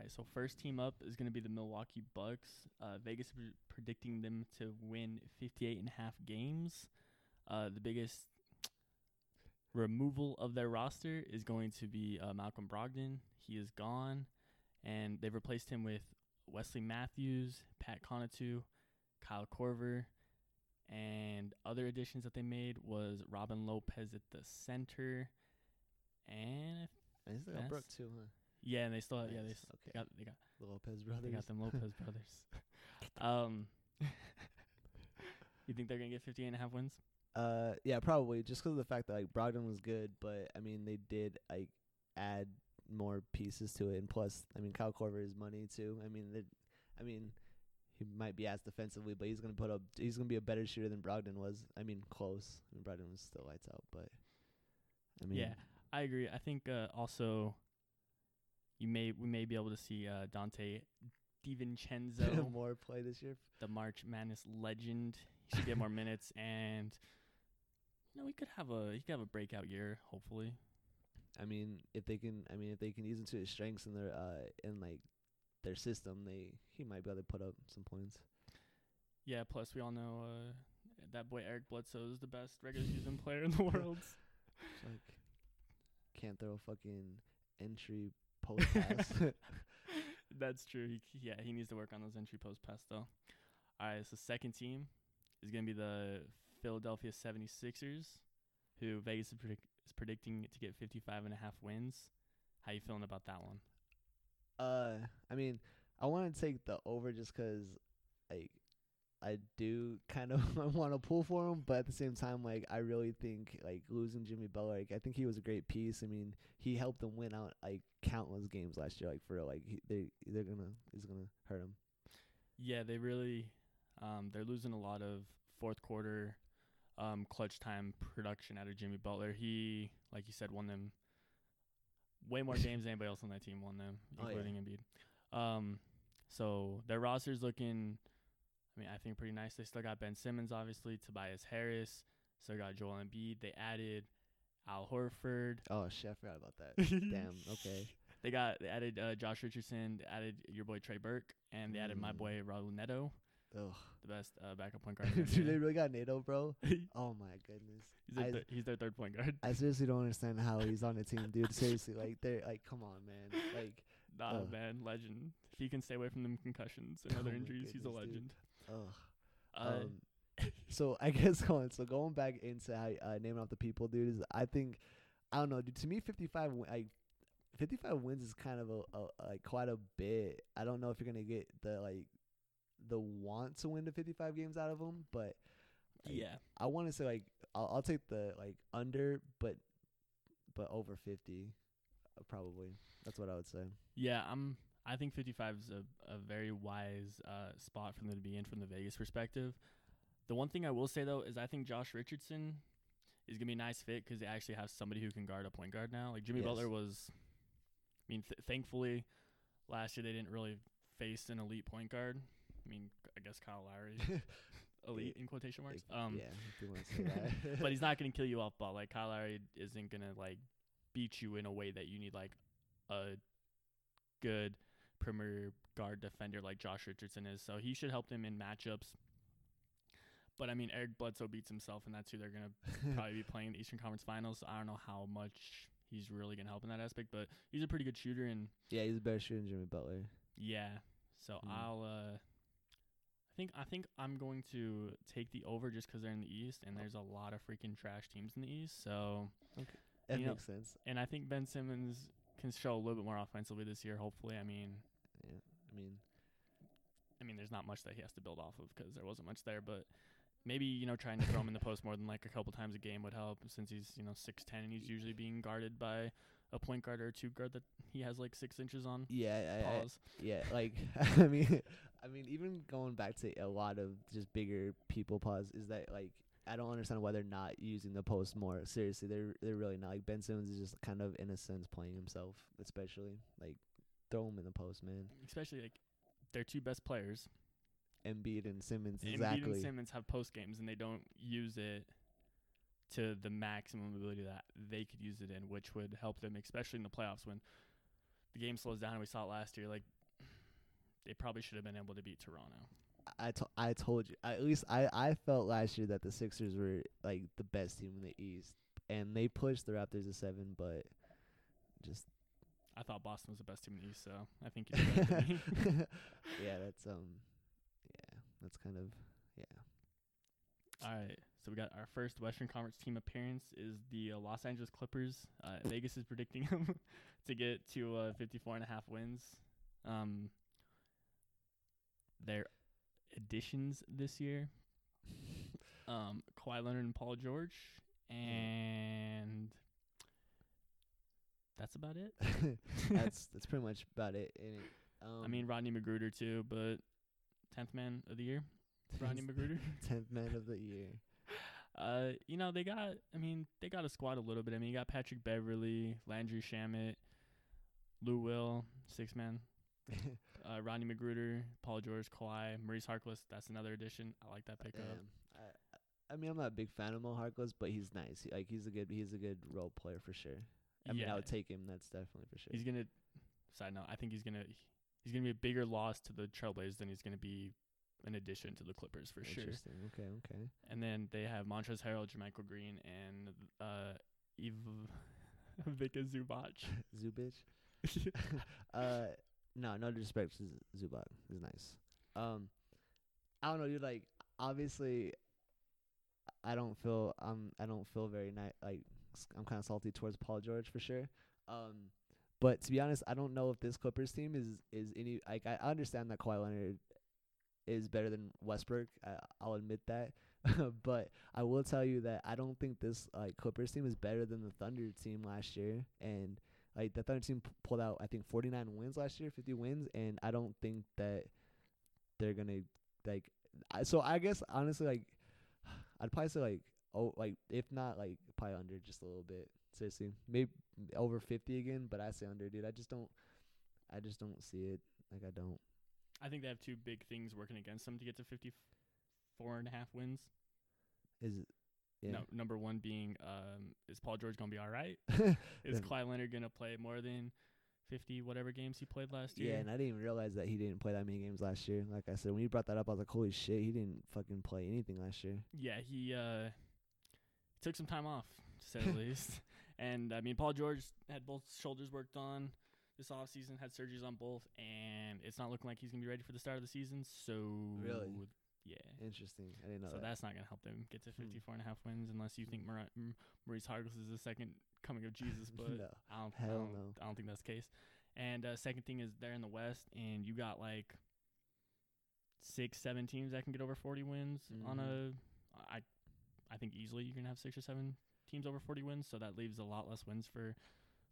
right, so first team up is going to be the Milwaukee Bucks. Uh, Vegas is pre- predicting them to win 58 and a half games. Uh, the biggest removal of their roster is going to be uh, Malcolm Brogdon. He is gone, and they've replaced him with Wesley Matthews, Pat Connaughton, Kyle Korver, and other additions that they made was Robin Lopez at the center, and like a Brook too, huh? Yeah, and they still have yeah they, Nice, s- okay. got they got The Lopez brothers. they got them Lopez brothers. Um, you think they're gonna get 58 and a half wins? Uh, yeah, probably just because of the fact that like Brogdon was good, but I mean they did like add more pieces to it, and plus, I mean Kyle Korver is money too. I mean, they, I mean, he might be asked defensively, but he's gonna put up. He's gonna be a better shooter than Brogdon was. I mean, close. I mean, Brogdon was still lights out, but I mean, yeah, I agree. I think uh, also you may we may be able to see uh, Donte DiVincenzo, more play this year. the March Madness legend. He should get more minutes, and you know we could have a he could have a breakout year. Hopefully, I mean, if they can, I mean, if they can use into his strengths in their uh in like their system, they he might be able to put up some points. yeah. Plus, we all know uh, that boy Eric Bledsoe is the best regular season player in the world. Like can't throw a fucking entry post pass. That's true. He, yeah, he needs to work on those entry post pass though. All right, so second team is going to be the Philadelphia 76ers, who Vegas is, predict- is predicting to get 55 and a half wins. How you feeling about that one? uh, I mean, I want to take the over just 'cause like I do kind of want to pull for him, but at the same time, like I really think like losing Jimmy Butler, like I think he was a great piece. I mean, he helped them win out like countless games last year. Like for real, like he, they they're gonna he's gonna hurt him. Yeah, they really um, they're losing a lot of fourth quarter um, clutch time production out of Jimmy Butler. He, like you said, won them way more games than anybody else on that team won them, Oh, yeah. including Embiid. Um, so their roster's looking, I mean, I think pretty nice. They still got Ben Simmons, obviously, Tobias Harris, still got Joel Embiid. They added Al Horford. Oh shit, I forgot about that. Damn. Okay. They got they added uh, Josh Richardson. They added your boy Trey Burke, and they added my Mm. boy Raul Neto, Ugh. the best uh, backup point guard. Dude, they really got Neto, bro. Oh my goodness. he's, their thir- he's their third point guard. I seriously don't understand how he's on the team, dude. Seriously, like they're like, come on, man. Like, Nah, Ugh. man, legend. If he can stay away from them concussions and Oh other my injuries, he's a legend. dude. Ugh. Uh, um, so I guess going so going back into how, uh, naming off the people, dude. Is I think I don't know, dude. To me, fifty five like fifty five wins is kind of a, a like quite a bit. I don't know if you're gonna get the like the want to win the fifty five games out of them, but like, yeah, I want to say like I'll, I'll take the like under, but but over fifty, uh, probably. That's what I would say. yeah. I'm. I think 55 is a, a very wise uh, spot for them to be in from the Vegas perspective. The one thing I will say though is I think Josh Richardson is gonna be a nice fit because they actually have somebody who can guard a point guard now. Like Jimmy Yes. Butler was. I mean, th- thankfully, last year they didn't really face an elite point guard. I mean, I guess Kyle Lowry, elite in quotation marks. Um, yeah, if you want to say that. but he's not going to kill you off ball. Like Kyle Lowry isn't going to like beat you in a way that you need like a good premier guard defender like Josh Richardson is. So he should help them in matchups. But I mean, Eric Bledsoe beats himself, and that's who they're going to probably be playing in the Eastern Conference Finals. So I don't know how much he's really going to help in that aspect, but he's a pretty good shooter, and yeah, he's a better shooter than Jimmy Butler. yeah. So Hmm. I'll. uh I think I think I'm going to take the over just because they're in the East, and there's a lot of freaking trash teams in the East. So okay. That You know- makes sense. And I think Ben Simmons can show a little bit more offensively this year. Hopefully, I mean, I mean, I mean, there's not much that he has to build off of because there wasn't much there. But maybe you know, trying to throw him in the post more than like a couple times a game would help, since he's you know six ten and he's usually being guarded by a point guard or a two guard that he has like six inches on. yeah, I, I, yeah. Like, I mean, I mean, even going back to a lot of just bigger people pause is that like I don't understand why they're not using the post more seriously. They're they're really not. Like Ben Simmons is just kind of in a sense playing himself, especially like throw him in the post, man. Especially like their two best players, Embiid and Simmons, Exactly. Embiid and Simmons, have post games and they don't use it to the maximum ability that they could use it in, which would help them, especially in the playoffs when the game slows down. and We saw it last year. Like they probably should have been able to beat Toronto. I to- I told you. At least I I felt last year that the Sixers were like the best team in the East, and they pushed the Raptors to seven, but just I thought Boston was the best team in the East, so I think you did better than me. yeah, that's um, yeah, that's kind of yeah. All right, so we got our first Western Conference team appearance is the uh, Los Angeles Clippers. Uh, Vegas is predicting them to get to uh, 54 and a half wins. Um, their additions this year, um, Kawhi Leonard and Paul George, and that's about it. that's that's pretty much about it. It, um, I mean Rodney McGruder too, but tenth man of the year, Rodney McGruder. tenth man of the year. Uh, you know they got. I mean they got a squad a little bit. I mean you got Patrick Beverley, Landry Shamet, Lou Will, six man. Uh, Rodney McGruder, Paul George, Kawhi, Maurice Harkless. That's another addition. I like that pickup. Damn. I I mean I'm not a big fan of Mo Harkless, but he's nice. He, like he's a good he's a good role player for sure. I mean I would take him. That's definitely for sure. He's gonna. Side note: I think he's gonna. He's gonna be a bigger loss to the Trailblazers than he's gonna be an addition to the Clippers for sure. Interesting. Okay. Okay. And then they have Montrezl Harrell, JaMychal Green, and uh, Iv Vika Zubac. Zubic. uh, no, no disrespect to Zubac. He's nice. Um, I don't know, dude. Like, obviously, I don't feel um I don't feel very nice. Like, I'm kind of salty towards Paul George for sure. Um, but to be honest, I don't know if this Clippers team is is any like I understand that Kawhi Leonard is better than Westbrook. I, I'll admit that. but I will tell you that I don't think this like Clippers team is better than the Thunder team last year. And like the Thunder team p- pulled out, I think 49 wins last year, 50 wins, and I don't think that they're gonna like. I, so I guess honestly, like I'd probably say like oh like if not like probably under just a little bit. Seriously, maybe over 50 again, but I say under, dude. I just don't. I just don't see it. Like I don't. I think they have two big things working against them to get to 54 and a half wins. Is it? Yeah. No, number one being, um, is Paul George gonna be all right? Is Kawhi Leonard gonna play more than 50 whatever games he played last year? Yeah, and I didn't even realize that he didn't play that many games last year. Like I said, when you brought that up, I was like, "Holy shit, he didn't fucking play anything last year." Yeah, he uh took some time off to say the least. And I mean, Paul George had both shoulders worked on this off season, had surgeries on both, and it's not looking like he's gonna be ready for the start of the season. So Really? yeah. Interesting. I didn't know So that. that's not gonna help them get to Hmm. and a half wins unless you think Mar- Maurice Harkless is the second coming of Jesus. But no. I don't, I don't, no. I don't think that's the case. And uh, second thing is they're in the West, and you got like six, seven teams that can get over 40 wins on Mhm. a. I, I think easily you can have six or seven teams over 40 wins, so that leaves a lot less wins for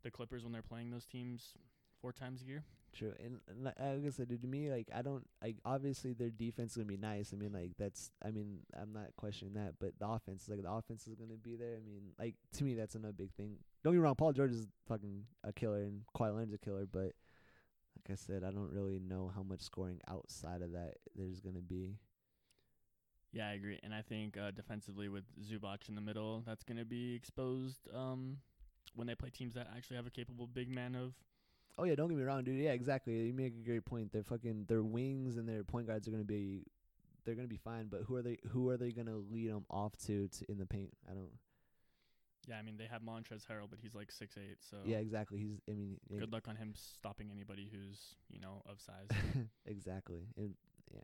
the Clippers when they're playing those teams four times a year. True. And, and like I said, to me, like I don't like obviously their defense is gonna be nice. I mean, like that's I mean, I'm not questioning that, but the offense, like the offense is gonna be there. I mean, like to me, that's another big thing. Don't get me wrong, Paul George is fucking a killer and Kawhi Leonard's a killer, but like I said, I don't really know how much scoring outside of that there's gonna be. Yeah, I agree, and I think uh, defensively with Zubac in the middle, that's going to be exposed um, when they play teams that actually have a capable big man of. Oh yeah, don't get me wrong, dude. Yeah, exactly. You make a great point. Their fucking their wings and their point guards are gonna be, they're gonna be fine. But who are they? Who are they gonna lead 'em off to, to in the paint? I don't. Yeah, I mean they have Montrezl Harrell, but he's like six eight, so Yeah, exactly. He's. I mean, good luck on him stopping anybody who's you know of size. exactly. It, yeah.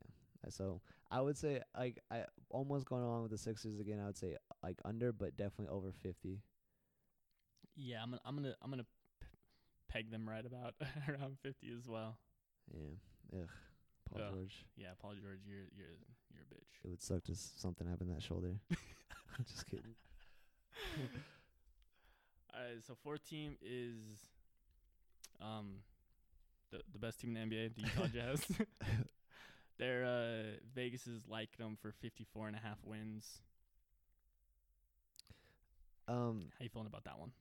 So I would say like I almost going along with the Sixers again. I would say like under, but definitely over fifty. yeah, I'm gonna I'm gonna I'm gonna peg them right about around fifty as well. Yeah. Ugh. Paul Ugh. George. Yeah, Paul George, you're you're you're a bitch. It would suck to something happen to that shoulder. Just kidding. Alright, so fourth team is um the the best team in the NBA, the Utah Jazz. They're uh Vegas is liking them for 54 and a half wins. Um. How you feeling about that one?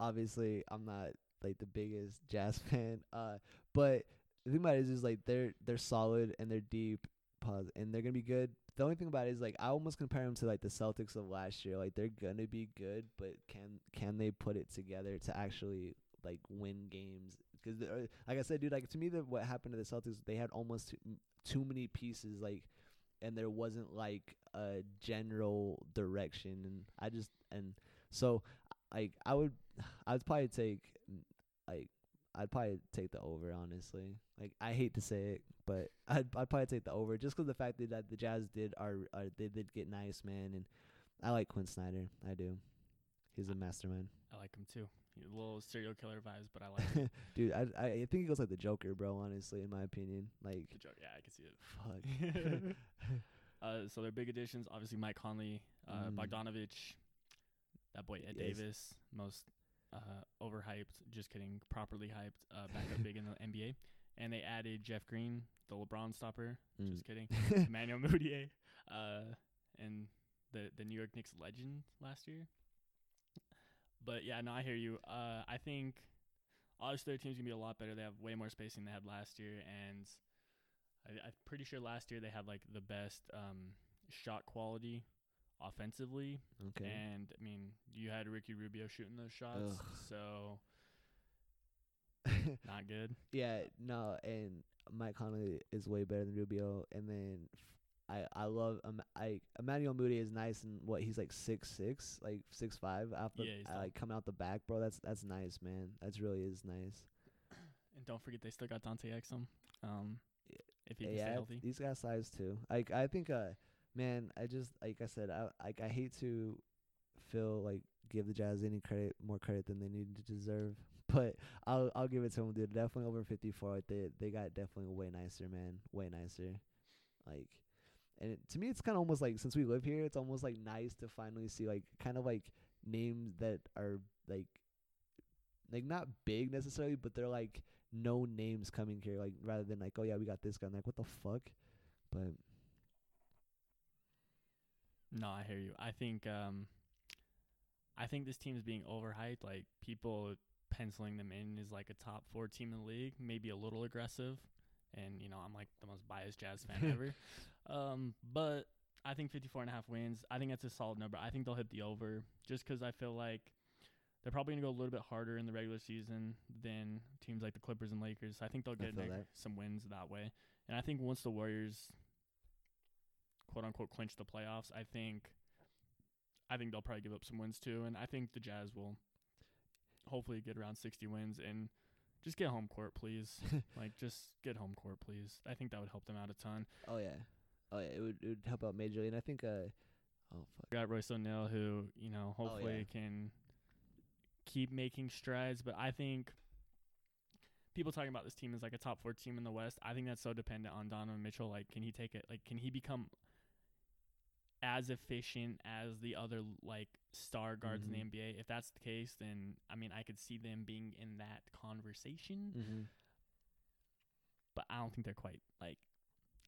obviously I'm not like the biggest jazz fan. Uh, but the thing about it is, is like they're they're solid and they're deep, pause, and they're gonna be good. The only thing about it is like I almost compare them to like the Celtics of last year. Like they're gonna be good, but can can they put it together to actually like win games because uh, like I said, dude, like to me, the what happened to the Celtics, they had almost too, too many pieces, like, and there wasn't like a general direction, and I just and so like I would, I'd probably take like I'd probably take the over, honestly. Like I hate to say it, but I'd I'd probably take the over just 'cause the fact that, that the Jazz did are, are they did get nice, man, and I like Quin Snyder. I do. He's a mastermind, I like him too. A little serial killer vibes, but I like him. dude. I, I I think he goes like the Joker, bro. Honestly, in my opinion, like the joke. Yeah, I can see it. fuck. uh, so their big additions, obviously Mike Conley, uh, Mm. Bogdanovic, that boy Ed Yes. Davis, most uh, overhyped. Just kidding, properly hyped. Uh, back up big in the NBA, and they added Jeff Green, the LeBron stopper. Mm. Just kidding. Emmanuel Mudiay, uh, and the the New York Knicks legend last year. But yeah, no, I hear you. Uh, I think obviously their team's gonna be a lot better. They have way more spacing than they had last year, and I, I'm pretty sure last year they had like the best um, shot quality offensively. okay. And I mean, you had Ricky Rubio shooting those shots, Ugh. so not good. yeah, no, and Mike Conley is way better than Rubio, and then I I love um, I Emmanuel Moody is nice and what he's like six six like six five the Yeah, uh, like coming out the back, bro. That's that's nice, man. That's really is nice. And don't forget they still got Dante Exum. Um, Yeah, if he can stay healthy. he's got size too. Like I think, uh, man, I just like I said, I like I hate to feel like give the Jazz any credit, more credit than they need to deserve. But I'll I'll give it to them, dude. Definitely over fifty four. They they got definitely way nicer, man. Way nicer. Like, and it, to me, it's kind of almost like since we live here, it's almost like nice to finally see like kind of like names that are like like not big necessarily, but they're like no names coming here, like rather than like, oh yeah, we got this guy. I'm like, what the fuck? But No, I hear you. I think um I think this team is being overhyped. Like people penciling them in is like a top four team in the league, maybe a little aggressive. And, you know, I'm like the most biased jazz fan ever. Um, but I think 54 and a half wins. I think that's a solid number. I think they'll hit the over just 'cause I feel like they're probably going to go a little bit harder in the regular season than teams like the Clippers and Lakers. I think they'll get that. some wins that way. And I think once the Warriors quote unquote clinch the playoffs, I think I think they'll probably give up some wins too, and I think the Jazz will hopefully get around 60 wins and just get home court, please. like just get home court, please. I think that would help them out a ton. oh yeah, oh yeah, it would it would help out majorly. And I think uh, oh fuck, Got Royce O'Neale, who you know Oh, hopefully can keep making strides, but I think. People talking about this team as like a top four team in the West. I think that's so dependent on Donovan Mitchell. Like, can he take it? Like, can he become as efficient as the other like star guards Mhm. in the NBA. If that's the case, then I mean I could see them being in that conversation, mm-hmm. but I don't think they're quite like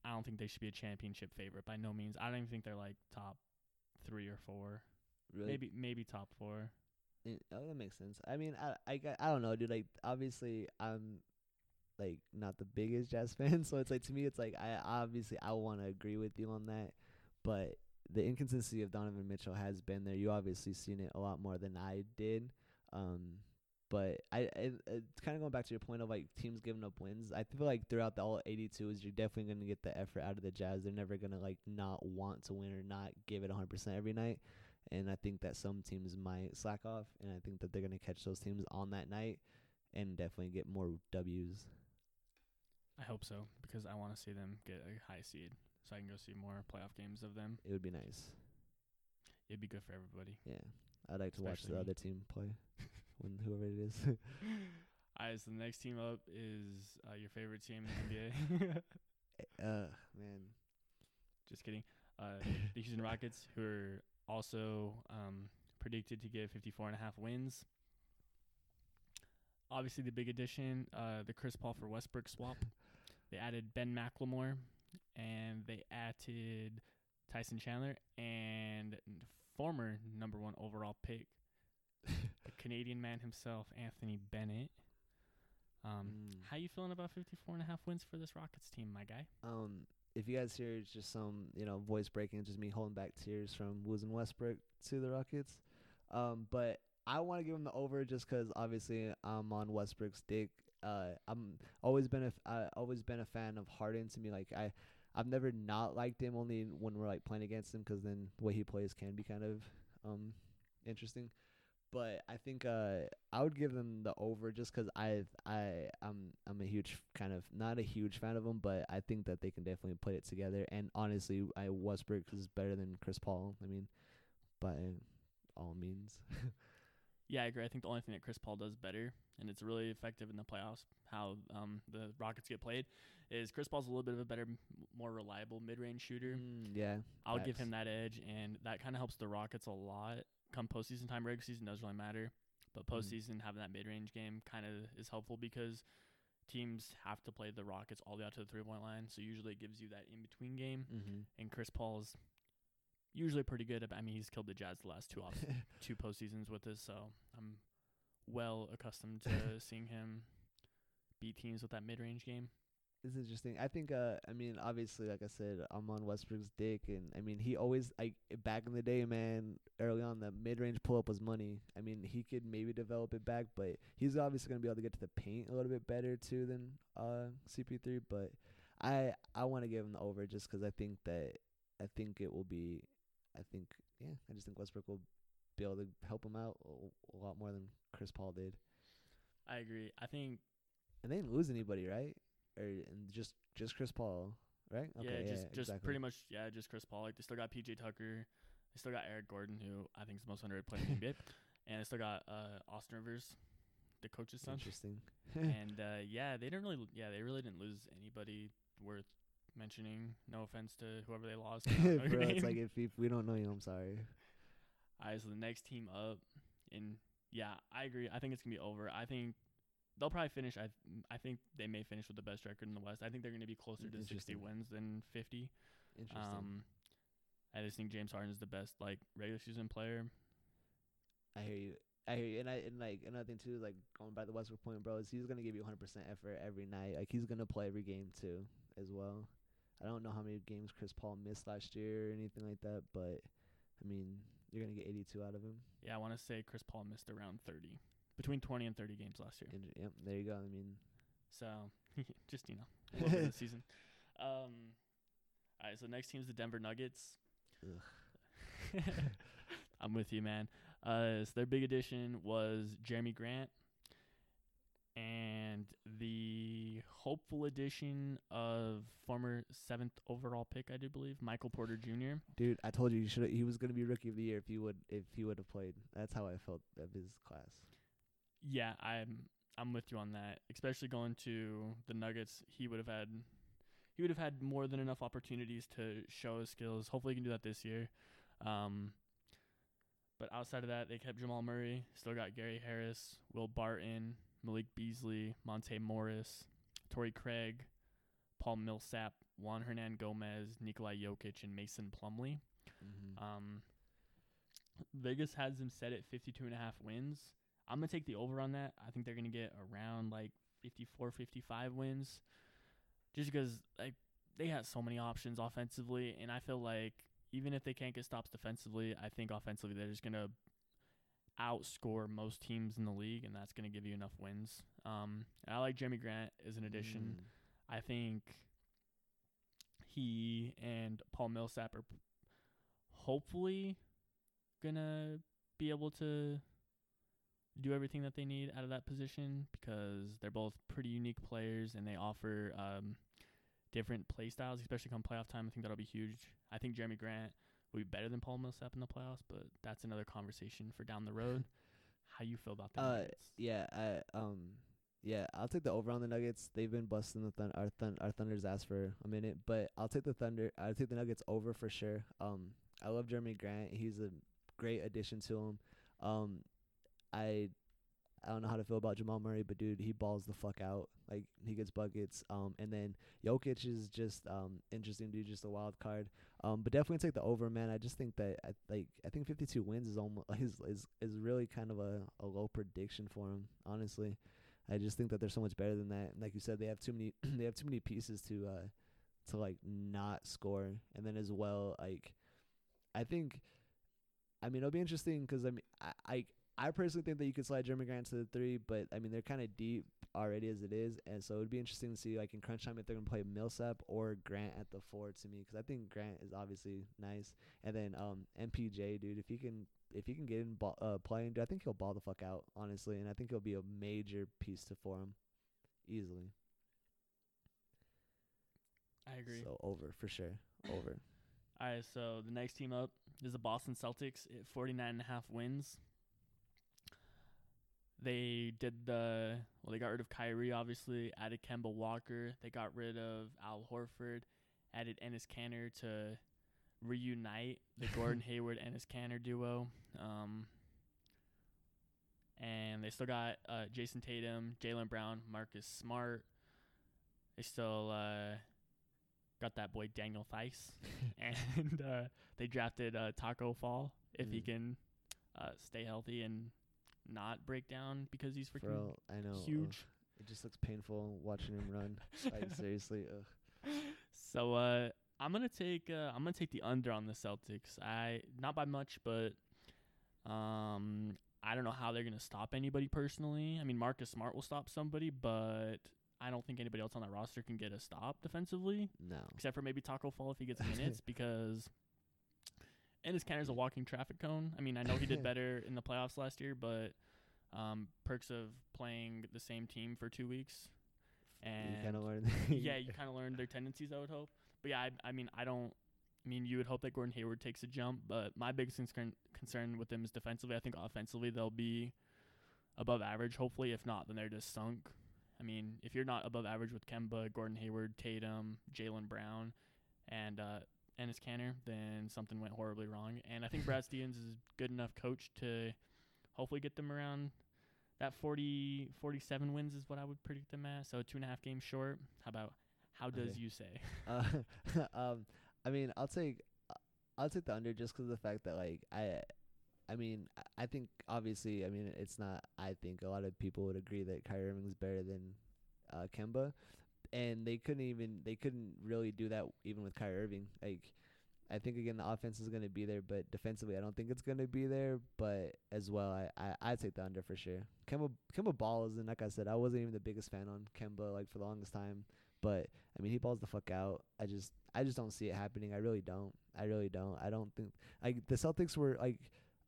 I don't think they should be a championship favorite by no means. I don't even think they're like top 3 or 4. really Maybe maybe top 4. Yeah, oh, that makes sense. I mean, I, I, I don't know, dude. Like, obviously, I'm like not the biggest Jazz fan, so it's like to me, it's like I obviously I want to agree with you on that, but the inconsistency of Donovan Mitchell has been there. You obviously seen it a lot more than I did. Um, but I, I it's kind of going back to your point of like teams giving up wins. I feel like throughout the all 82 is you're definitely going to get the effort out of the Jazz. They're never going to like not want to win or not give it 100% every night. And I think that some teams might slack off, and I think that they're going to catch those teams on that night and definitely get more W's. I hope so because I want to see them get a high seed so I can go see more playoff games of them. It would be nice. It'd be good for everybody. Yeah. I'd like to watch the me. other team play when whoever it is. Alright, so the next team up is uh, your favorite team in the NBA. uh, man. Just kidding. Uh, the Houston Rockets, who are also um, predicted to get 54 and a half wins. Obviously, the big addition, uh, the Chris Paul for Westbrook swap. They added Ben McLemore, and they added Tyson Chandler and former number one overall pick, the Canadian man himself, Anthony Bennett. Um, Mm. How you feeling about 54 and a half wins for this Rockets team, my guy? Um, if you guys hear it's just some, you know, voice breaking, just me holding back tears from losing Westbrook to the Rockets. Um, but I want to give him the over just 'cause obviously I'm on Westbrook's dick. uh, I'm always been a f- I always been a fan of Harden. To me, like I, I've never not liked him. Only when we're like playing against him, because then the way he plays can be kind of um interesting. But I think uh I would give them the over just 'cause I I I'm I'm a huge kind of not a huge fan of them, but I think that they can definitely put it together. And honestly, I Westbrook is better than Chris Paul. I mean, by all means. Yeah, I agree. I think the only thing that Chris Paul does better, and it's really effective in the playoffs, how um, the Rockets get played, is Chris Paul's a little bit of a better, more reliable mid-range shooter. Mm, yeah, I'll give him that edge, and that kind of helps the Rockets a lot. Come postseason time, regular season doesn't really matter, but Mhm. postseason having that mid-range game kind of is helpful because teams have to play the Rockets all the way out to the three-point line, so usually it gives you that in-between game. Mm-hmm. And Chris Paul's usually pretty good. I mean, he's killed the Jazz the last two off two postseasons with this, so I'm well accustomed to seeing him beat teams with that mid-range game. It's interesting. I think. Uh, I mean, obviously, like I said, I'm on Westbrook's dick, and I mean, he always like back in the day, man. Early on, the mid range pull up was money. I mean, he could maybe develop it back, but he's obviously gonna be able to get to the paint a little bit better too than uh CP3. But I I want to give him the over just 'cause I think that I think it will be. I think yeah, I just think Westbrook will be able to help him out a, lot more than Chris Paul did. I agree. I think And they didn't lose anybody, right? Or and just just Chris Paul, right? yeah, just just exactly. pretty much yeah, just Chris Paul. Like they still got PJ Tucker, they still got Eric Gordon, who I think is the most underrated player in the NBA, and they still got uh Austin Rivers, the coach's son. Interesting. and uh yeah, they didn't really yeah they really didn't lose anybody worth mentioning. No offense to whoever they lost. I don't know your Bro, it's like if, if we don't know you, I'm sorry. Alright, so the next team up, and yeah, I agree. I think it's gonna be over. I think they'll probably finish. I I think they may finish with the best record in the West. I think they're gonna be closer to sixty wins than fifty. Interesting. Um, I just think James Harden is the best like regular season player. I hear you. I hear you. And I and like another thing too, like going by the Westbrook point, bro, is he's gonna give you 100 percent effort every night. Like he's gonna play every game too, as well. I don't know how many games Chris Paul missed last year or anything like that, but I mean, you're gonna get 82 out of him. Yeah, I want to say Chris Paul missed around thirty, between twenty and thirty games last year. And, yep, there you go. I mean, So just you know, a little bit of the season. Um, all right, so next team's the Denver Nuggets. I'm with you, man. Uh, so their big addition was Jerami Grant, and the hopeful addition of former seventh overall pick, I do believe, Michael Porter Jr. dude, I told you, you should. He was gonna be rookie of the year if he would if he would have played. That's how I felt of his class. Yeah, I'm I'm with you on that. Especially going to the Nuggets, he would have had he would have had more than enough opportunities to show his skills. Hopefully, he can do that this year. Um, but outside of that, they kept Jamal Murray. Still got Gary Harris, Will Barton, Malik Beasley, Monte Morris, Torrey Craig, Paul Millsap, Juan Hernangomez, Nikolai Jokic, and Mason Plumlee. Mm-hmm. Um, Vegas has them set at 52 and a half wins. I'm going to take the over on that. I think they're going to get around like 54, 55 wins. Just because like they have so many options offensively and I feel like even if they can't get stops defensively, I think offensively they're just going to outscore most teams in the league and that's going to give you enough wins. Um, I like Jerami Grant as an addition. Mm. I think he and Paul Millsap are hopefully gonna be able to do everything that they need out of that position because they're both pretty unique players and they offer um, different play styles, especially come playoff time. I think that'll be huge. I think Jerami Grant will be better than Paul Millsap in the playoffs, but that's another conversation for down the road. How you feel about the Uh, Nuggets? Yeah, I um yeah, I'll take the over on the Nuggets. They've been busting the thun- our thun- our Thunder's ass for a minute, but I'll take the Thunder. I'll take the Nuggets over for sure. Um, I love Jerami Grant. He's a great addition to him. Um, I I don't know how to feel about Jamal Murray, but dude, he balls the fuck out. Like he gets buckets. Um, and then Jokic is just um interesting dude, just a wild card. Um, but definitely take the over, man. I just think that I like I think 52 wins is almost is is is really kind of a, a low prediction for him. Honestly, I just think that they're so much better than that. And like you said, they have too many they have too many pieces to uh to like not score. And then as well, like I think, I mean, it'll be interesting 'cause I mean, I, I I personally think that you could slide Jerami Grant to the three, but I mean they're kind of deep already as it is, and so it'd be interesting to see like in crunch time if they're gonna play Millsap or Grant at the four to me because I think Grant is obviously nice, and then um MPJ dude if he can if he can get in ball, uh playing, dude, I think he'll ball the fuck out honestly, and I think he'll be a major piece to form easily. I agree. So over for sure, over. All right, so the next team up is the Boston Celtics at 49 and a half wins. They did the well. They got rid of Kyrie, obviously. Added Kemba Walker. They got rid of Al Horford. Added Enes Kanter to reunite the Gordon Hayward Enes Kanter duo. Um, and they still got uh, Jayson Tatum, Jaylen Brown, Marcus Smart. They still uh, got that boy Daniel Theis, and uh, they drafted uh, Tacko Fall if he Mm. can uh, stay healthy and not break down because he's freaking Bro, I know. ugh. huge. It just looks painful watching him run. like seriously, ugh. So uh, I'm gonna take uh, I'm gonna take the under on the Celtics. I not by much, but um, I don't know how they're gonna stop anybody personally. I mean, Marcus Smart will stop somebody, but I don't think anybody else on that roster can get a stop defensively, No. except for maybe Tacko Fall if he gets minutes because. Enes Kanter's a walking traffic cone. I mean, I know he did better in the playoffs last year, but um, perks of playing the same team for two weeks. And you kind of learn. yeah, you kind of learned their tendencies. I would hope, but yeah, I, I mean, I don't. I mean, you would hope that Gordon Hayward takes a jump, but my biggest concern concern with them is defensively. I think offensively they'll be above average. Hopefully, if not, then they're just sunk. I mean, if you're not above average with Kemba, Gordon Hayward, Tatum, Jaylen Brown, and uh, Enes Kanter, then something went horribly wrong. And I think Brad Stevens is a good enough coach to hopefully get them around that 40, 47 wins is what I would predict them at. So two and a half games short. How about how does Okay. you say? Uh, um, I mean, I'll take, I'll take the under just 'cause of the fact that like I, I mean, I- I think obviously, I mean, it's not. I think a lot of people would agree that Kyrie Irving's better than uh, Kemba, and they couldn't even they couldn't really do that even with Kyrie Irving. Like, I think again the offense is gonna be there, but defensively I don't think it's gonna be there. But as well, I I I take the under for sure. Kemba Kemba balls, and like I said, I wasn't even the biggest fan on Kemba like for the longest time. But I mean, he balls the fuck out. I just, I just don't see it happening. I really don't. I really don't. I don't think like the Celtics were like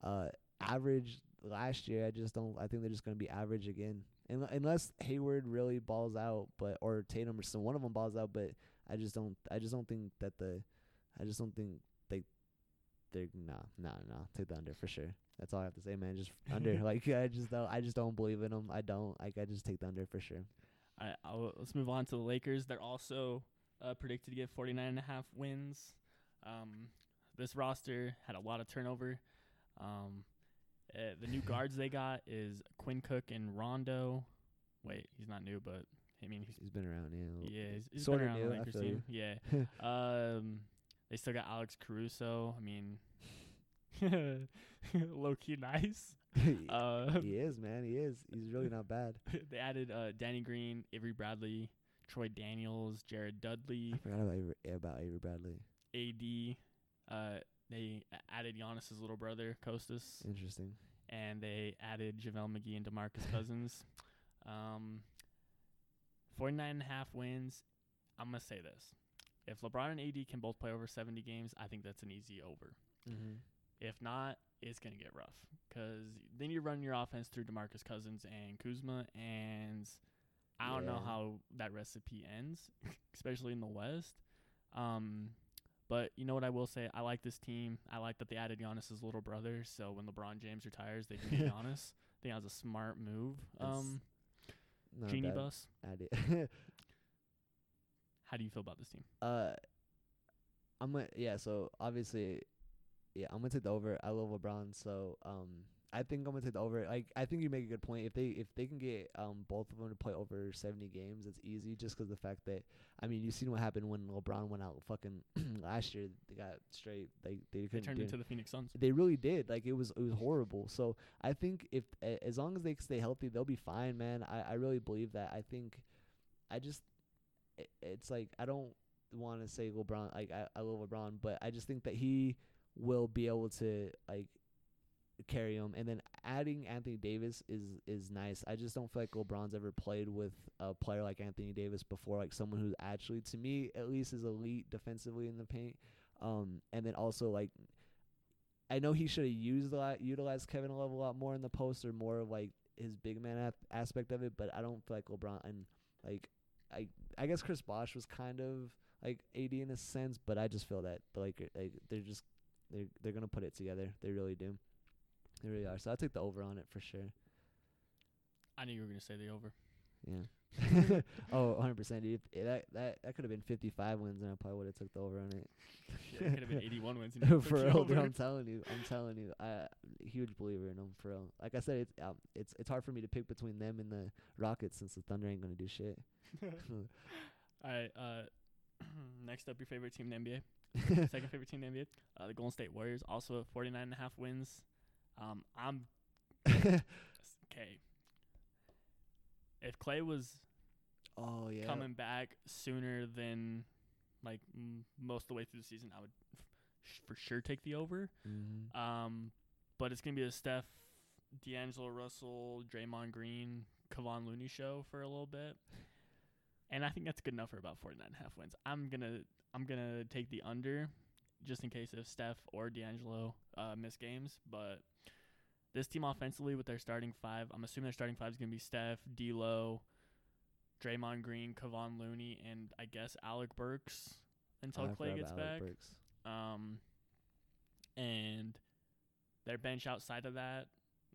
uh average last year. I just don't. I think they're just gonna be average again, unless Hayward really balls out, but or Tatum or some one of them balls out. But I just don't. I just don't think that the. I just don't think they. They're nah, nah, nah. Take the under for sure. That's all I have to say, man. Just under. like I just don't. I just don't believe in them. I don't. Like I just take the under for sure. All right, I'll, let's move on to the Lakers. They're also uh, predicted to get 49 and a half wins. Um, this roster had a lot of turnover. Um, uh, the new guards they got is Quinn Cook and Rondo. Wait, he's not new, but I mean he's He's been around, yeah. yeah, he's, he's Sorta been around new, the I Lakers feel team. Yeah. um, they still got Alex Caruso. I mean, low key nice. Uh, he is, man. He is. He's really not bad. they added uh, Danny Green, Avery Bradley, Troy Daniels, Jared Dudley, I forgot about Avery, about Avery Bradley. AD. Uh, they added Giannis's little brother Kostas, Interesting. and they added JaVale McGee and DeMarcus Cousins. Um, 49 and a half wins. I'm gonna say this: if LeBron and AD can both play over 70 games, I think that's an easy over. Mm-hmm. If not, it's gonna get rough because then you run your offense through DeMarcus Cousins and Kuzma, and I don't know how that recipe ends, especially in the West. Um, but you know what I will say? I like this team. I like that they added Giannis's little brother, so when LeBron James retires, they can Giannis. I think that was a smart move. Um, Genie bad. Bus. Idea. How do you feel about this team? uh, I'm gonna yeah. So obviously, yeah, I'm gonna take the over. I love LeBron, so um, I think I'm gonna take the over. Like I think you make a good point. If they if they can get um both of them to play over 70 games, it's easy. Just 'cause the fact that I mean, you've seen what happened when LeBron went out fucking last year. They got straight. They They couldn't turned into the Phoenix Suns. They really did. Like it was it was horrible. So I think if a- as long as they stay healthy, they'll be fine, man. I I really believe that. I think I just it, it's like I don't want to say LeBron like I I love LeBron, but I just think that he will be able to like carry him, and then adding Anthony Davis is is nice. I just don't feel like LeBron's ever played with a player like Anthony Davis before, like someone who's actually, to me at least, is elite defensively in the paint. Um, and then also like, I know he should have used a lot, utilized Kevin Love a lot more in the post or more of like his big man aspect of it. But I don't feel like LeBron and like I I guess Chris Bosh was kind of like AD in a sense, but I just feel that like like they're just they're they're gonna put it together. They really do. They really are. So I'll take the over on it for sure. I knew you were gonna say the over. Yeah. oh, 100 percent, dude. That that that could have been 55 wins, and I probably would have took the over on it. Yeah, it could have been 81 wins. For real, dude. I'm telling you, I'm telling you, I huge believer in them for real. Like I said, it's um, it's it's hard for me to pick between them and the Rockets since the Thunder ain't gonna do shit. All right. Uh, next up, your favorite team in the NBA. Second favorite team in the NBA. Uh, the Golden State Warriors, also at 49 and a half wins. Um, I'm okay. If Clay was oh yeah. coming back sooner than like m- most of the way through the season, I would f- for sure take the over. Mm-hmm. Um, but it's gonna be a Steph, D'Angelo Russell, Draymond Green, Kevon Looney show for a little bit, and I think that's good enough for about 49 and a half wins. I'm gonna I'm gonna take the under, just in case if Steph or D'Angelo uh, miss games. But this team offensively with their starting five, I'm assuming their starting five is gonna be Steph, D'Lo, Draymond Green, Kevon Looney, and I guess Alec Burks until Clay gets back. Burks. Um, and their bench outside of that.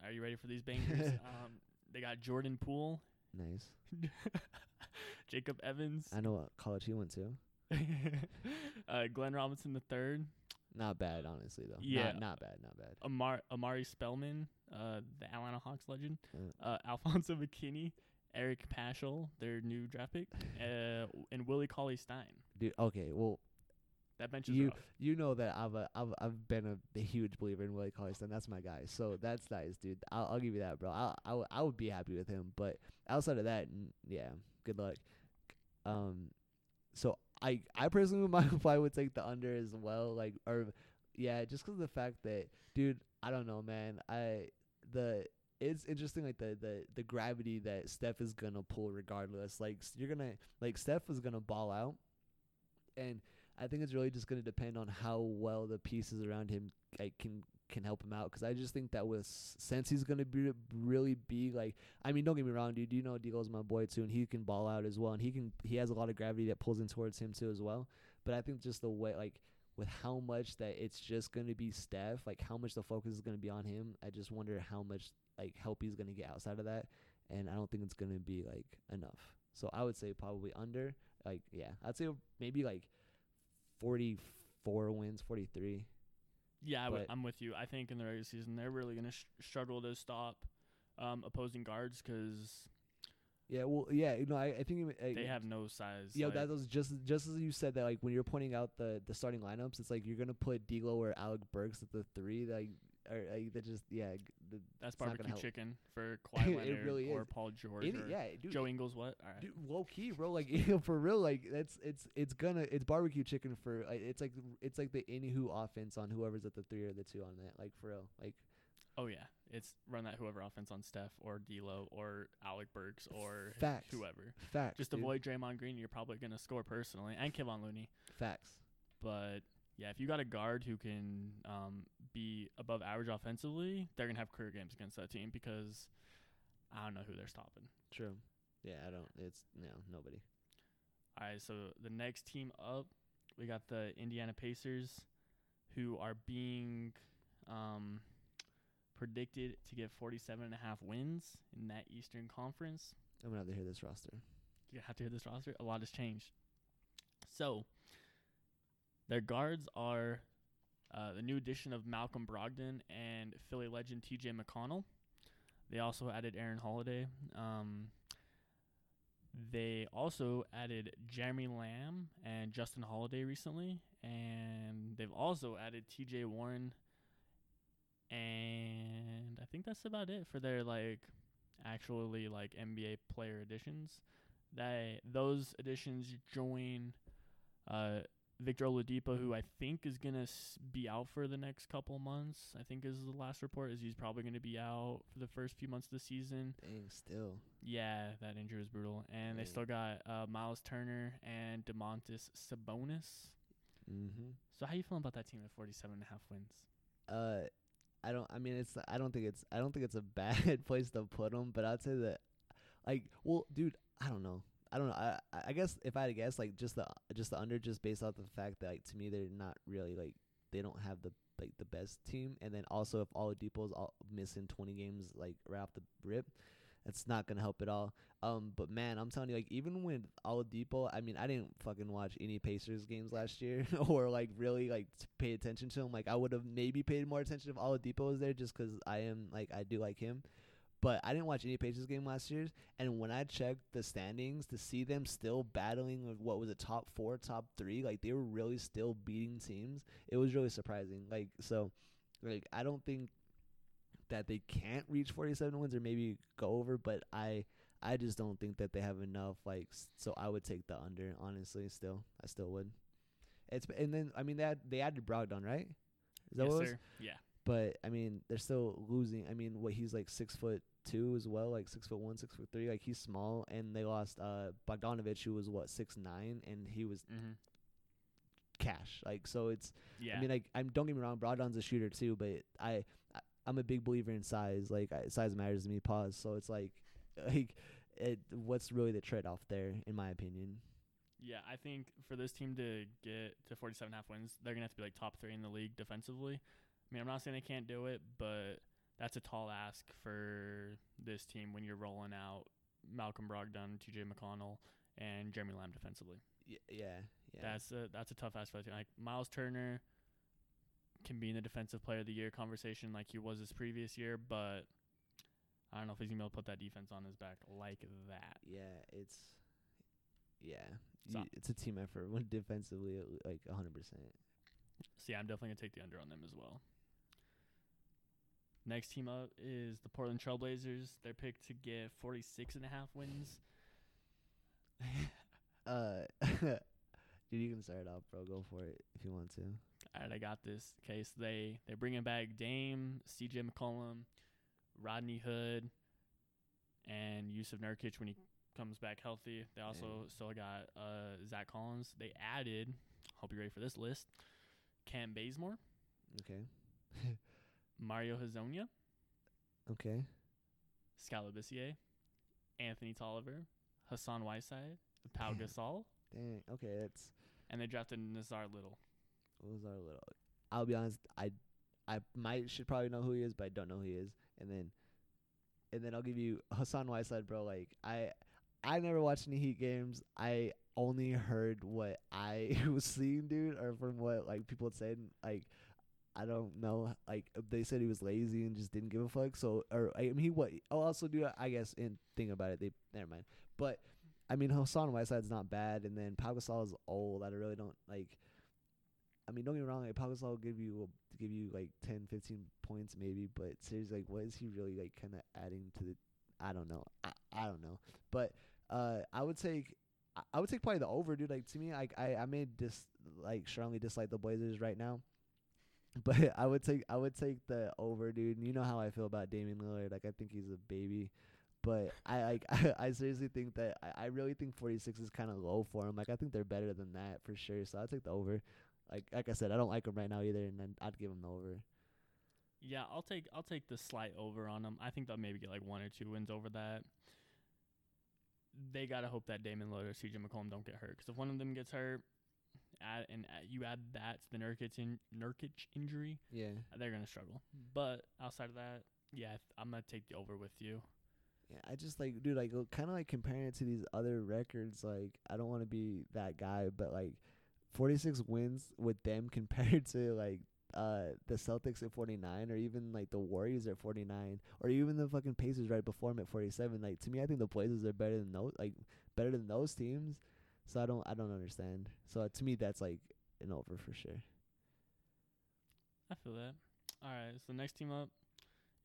Are you ready for these bangers? um, they got Jordan Poole, Nice. Jacob Evans, I know what college he went to. uh, Glenn Robinson the third, Not bad, honestly though. Yeah. Not, not bad. Not bad. Amar Omari Spellman, uh, the Atlanta Hawks legend, Uh, uh, Alfonzo McKinnie, Eric Paschall, their new draft pick, uh, and Willie Cauley Stein. dude. Okay. Well, That bench is You- rough. you know that I've uh, I've I've been a, a huge believer in Willie Cauley Stein. That's my guy. So that's nice, dude. I'll I'll give you that, bro. I I would- I would be happy with him. But outside of that, n- yeah, good luck. Um, so I I personally might I would take the under as well. Like or yeah, just 'cause of the fact that, dude, I don't know, man. I the it's interesting like the the the gravity that Steph is gonna pull regardless. Like you're gonna like Steph is gonna ball out, and I think it's really just gonna depend on how well the pieces around him like can can help him out. 'Cause I just think that with s- since he's gonna be really be like, I mean, don't get me wrong, dude. You know, Diego's my boy too, and he can ball out as well, and he can he has a lot of gravity that pulls in towards him too as well. But I think just the way like with how much that it's just gonna be Steph, like how much the focus is gonna be on him. I just wonder how much like help he's gonna get outside of that, and I don't think it's gonna be like enough. So I would say probably under. Like yeah, I'd say maybe like forty four wins, forty three. Yeah, I w- I'm with you. I think in the regular season they're really gonna sh- struggle to stop um, opposing guards 'cause Yeah, well, yeah, you know, I, I think uh, they have no size. Yeah, like- that was just just as you said that like when you're pointing out the the starting lineups, it's like you're gonna put D'Lo or Alec Burks at the three, like or like that just yeah, the, that's it's not gonna barbecue chicken for Kawhi It Leonard really or is. Paul George any, or yeah, dude, Joe Ingles. What? Right. dude, low key, bro. Like for real, like that's it's it's gonna it's barbecue chicken for like, it's like it's like the anywho offense on whoever's at the three or the two on that, like for real, like Oh yeah, it's run that whoever offense on Steph or D'Lo or Alec Burks or Facts. whoever. facts. Just dude. avoid Draymond Green. You're probably gonna score personally, and Kevon Looney. facts. But yeah, if you got a guard who can um, be above average offensively, they're gonna have career games against that team because I don't know who they're stopping. True. Yeah, I don't. It's no nobody. All right, so the next team up, we got the Indiana Pacers, who are being um, predicted to get 47 and a half wins in that Eastern Conference. I'm gonna have to hear this roster. You have to hear this roster. A lot has changed. So, their guards are uh, the new addition of Malcolm Brogdon and Philly legend T.J. McConnell. They also added Aaron Holiday. Um, they also added Jeremy Lamb and Justin Holiday recently, and they've also added T.J. Warren. And I think that's about it for their like actually like NBA player additions. That those additions join uh, Victor Oladipo, who I think is gonna s- be out for the next couple months. I think is the last report is he's probably gonna be out for the first few months of the season. Dang, still. Yeah, that injury was brutal. And they still got uh, Myles Turner and Domantas Sabonis. Mm-hmm. So how you feeling about that team at 47 and a half wins? Uh, I don't. I mean, it's. I don't think it's. I don't think it's a bad place to put them. But I'd say that, like, well, dude, I don't know. I don't know. I I- guess if I had to guess, like, just the just the under, just based off the fact that, like, to me, they're not really like they don't have the like the best team, and then also if Oladipo's all missing twenty games like right off the rip, it's not gonna help at all. Um, but man, I'm telling you, like, even with Oladipo, I mean, I didn't fucking watch any Pacers games last year, or like really like pay attention to him. Like, I would have maybe paid more attention if Oladipo was there, just 'cause I am like I do like him. But I didn't watch any Pacers game last year, and when I checked the standings to see them still battling with what was a top four, top three, like they were really still beating teams. It was really surprising. Like so, like I don't think that they can't reach 47 wins or maybe go over, but I I just don't think that they have enough. Like so, I would take the under. Honestly, still I still would. It's and then I mean they they added Brogdon right? Is that yes, what it was? sir. Yeah. But I mean, they're still losing. I mean, what he's like six foot two as well, like six foot one, six foot three. Like he's small, and they lost uh Bogdanovic, who was what six nine, and he was Mm-hmm. cash. Like so, it's. Yeah. I mean, like I'm don't get me wrong, Brogdon's a shooter too, but I, I I'm a big believer in size. Like I, size matters to me. Pause. So it's like, like, it. What's really the trade off there, in my opinion? Yeah, I think for this team to get to 47 half wins, they're going to have to be like top three in the league defensively. I mean, I'm not saying they can't do it, but that's a tall ask for this team when you're rolling out Malcolm Brogdon, TJ McConnell, and Jeremy Lamb defensively. Yeah. Yeah. That's a that's a tough ask for the team. Like Myles Turner can be in the defensive player of the year conversation like he was this previous year, but I don't know if he's gonna be able to put that defense on his back like that. yeah. It's. Yeah. So- it's a team effort. When defensively, like hundred percent. See, I'm definitely gonna take the under on them as well. Next team up is the Portland Trailblazers. They're picked to get 46 and a half wins. Uh, dude, you can start off, bro. Go for it if you want to. All right, I got this. Case they they bringing back Dame, C.J. McCollum, Rodney Hood, and Jusuf Nurkic when he comes back healthy. They also Dang. still got uh, Zach Collins. They added. Hope you're ready for this list. Cam Bazemore, Okay. Mario Hezonja, Okay. Skal Labissiere, Anthony Tolliver, Hassan Whiteside, Pau Damn. Gasol, Dang. Okay, that's and they drafted Nassir Little. our little. I'll be honest. I, I might should probably know who he is, but I don't know who he is. And then, and then I'll give you Hassan Whiteside, bro. Like I, I never watched any Heat games. I only heard what I was seeing, dude, or from what like people had said. Like, I don't know. Like they said he was lazy and just didn't give a fuck. So, or I mean, he what? I'll also do. I guess in think about it, they never mind. But I mean, Hassan Whiteside's not bad, and then Pau Gasol is old. I really don't like. I mean, don't get me wrong. Like Pau Gasol will give you will give you like 10, 15 points maybe, but seriously, like, what is he really like kind of adding to the? I don't know. I, I don't know. But uh, I would take. I- I would take probably the over, dude. Like to me, like I I may dis like strongly dislike the Blazers right now, but I would take I would take the over, dude. And you know how I feel about Damian Lillard. Like I think he's a baby. But I like I, I seriously think that I, I really think 46 is kind of low for him. Like I think they're better than that for sure. So I'll take the over. Like like I said, I don't like him right now either, and then I'd give him the over. Yeah, I'll take I'll take the slight over on them. I think they'll maybe get like one or two wins over that. They gotta hope that Damon Lillard or C.J. McCollum don't get hurt. Because if one of them gets hurt, add, and add, you add that to the Nurkic in, Nurkic injury, Yeah. they're gonna struggle. But outside of that, yeah, I th- I'm gonna take the over with you. Yeah, I just like, dude, like, kind of like comparing it to these other records. Like, I don't want to be that guy, but like, 46 wins with them compared to like uh the Celtics at 49, or even like the Warriors at 49, or even the fucking Pacers right before them at 47. Like, to me, I think the Blazers are better than those, like, better than those teams. So I don't, I don't understand. So to me, that's like an over for sure. I feel that. All right, so next team up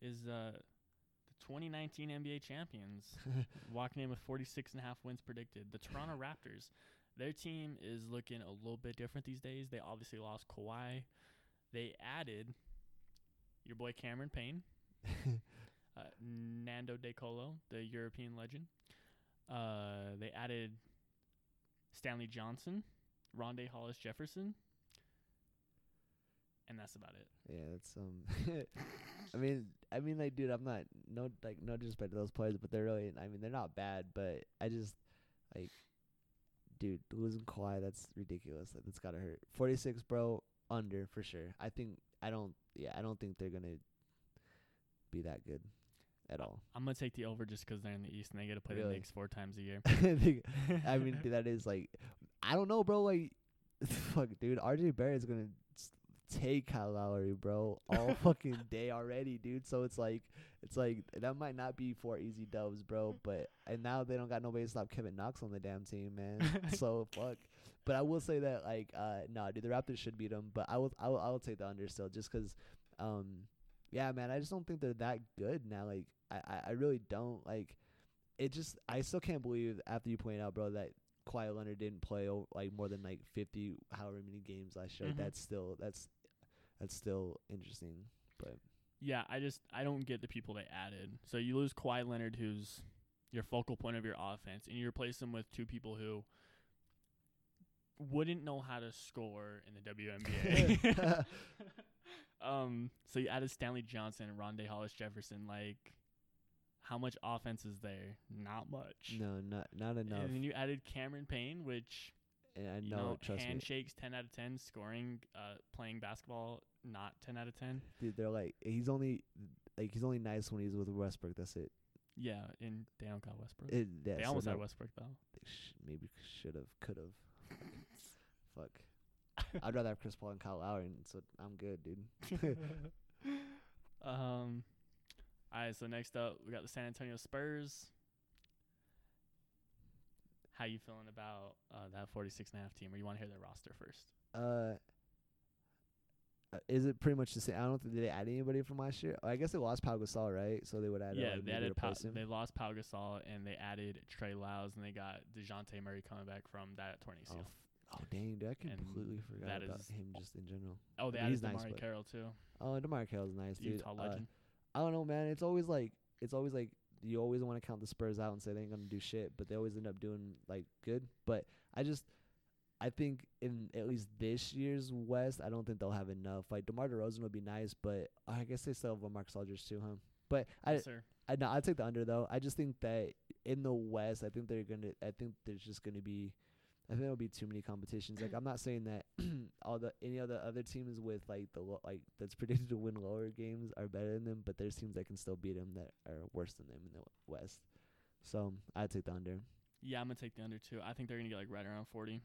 is uh, the 2019 NBA champions, walking in with 46 and a half wins predicted. The Toronto Raptors. Their team is looking a little bit different these days. They obviously lost Kawhi. They added your boy Cameron Payne, uh, Nando De Colo, the European legend. Uh, they added Stanley Johnson, Rondae Hollis Jefferson, and that's about it. Yeah, that's um. I mean, I mean, like, dude, I'm not no like no disrespect to those players, but they're really. I mean, they're not bad, but I just like, dude, losing Kawhi, that's ridiculous. Like, that's gotta hurt. 46, bro, under for sure. I think I don't. Yeah, I don't think they're gonna be that good at all. I'm gonna take the over just 'cause they're in the East and they get to play Really? the Knicks four times a year. I mean, that is like, I don't know, bro. Like, fuck, dude, RJ Barrett's gonna take Kyle Lowry, bro, all fucking day already, dude. So it's like, it's like that might not be four easy dubs, bro. But and now they don't got nobody to stop Kevin Knox on the damn team, man. so fuck. But I will say that, like, uh, no, dude, the Raptors should beat them. But I will, I will, I will take the under still, just 'cause um, yeah, man, I just don't think they're that good now. Like, I, I, I really don't like. It just, I still can't believe after you pointed out, bro, that Kawhi Leonard didn't play like more than like fifty, however many games last year. Mhm. that's still, that's, that's still interesting. But Yeah, I just I don't get the people they added. So you lose Kawhi Leonard, who's your focal point of your offense, and you replace him with two people who wouldn't know how to score in the WNBA. um, so you added Stanley Johnson and Rondae Hollis Jefferson. Like, how much offense is there? Not much. no, not not enough. And then you added Cameron Payne, which And I you know, know, trust me, handshakes ten out of ten, scoring, uh, playing basketball not ten out of ten. dude. They're like, he's only like he's only nice when he's with Westbrook. That's it. Yeah, and they don't got Westbrook. it yeah, they so almost no, had Westbrook though. They sh- maybe should have, could have. Fuck. I'd rather have Chris Paul and Kyle Lowry, and so I'm good, dude. um, all right. So next up, we got the San Antonio Spurs. How you feeling about uh, that 46 and a half team? Or you want to hear their roster first? Uh, uh, is it pretty much the same? I don't think did they add anybody from last year. I guess they lost Pau Gasol, right? So they would add. yeah, uh, they added him. they lost Pau Gasol and they added Trey Lyles and they got Dejounte Murray coming back from that torn Oh, ACL. f- oh dang, dude! I And completely forgot that about is- him just in general. Oh, they I mean, added he's nice, Carroll too, Oh, DeMarre Carroll's nice, dude. Utah Uh, legend. I don't know, man. It's always like it's always like you always want to count the Spurs out and say they ain't gonna do shit, but they always end up doing like good. But I just I think in at least this year's West, I don't think they'll have enough. Like DeMar DeRozan would be nice, but I guess they still have a Marcus Aldridge too, huh? But I yes, sir. I no, I take the under though. I just think that in the West, I think they're gonna. I think there's just gonna be. I think there'll be too many competitions. Like I'm not saying that all the any other other teams with like the like that's predicted to win lower games are better than them, but there's teams that can still beat them that are worse than them in the West. So I'd take the under. Yeah, I'm gonna take the under too. I think they're gonna get like right around 40.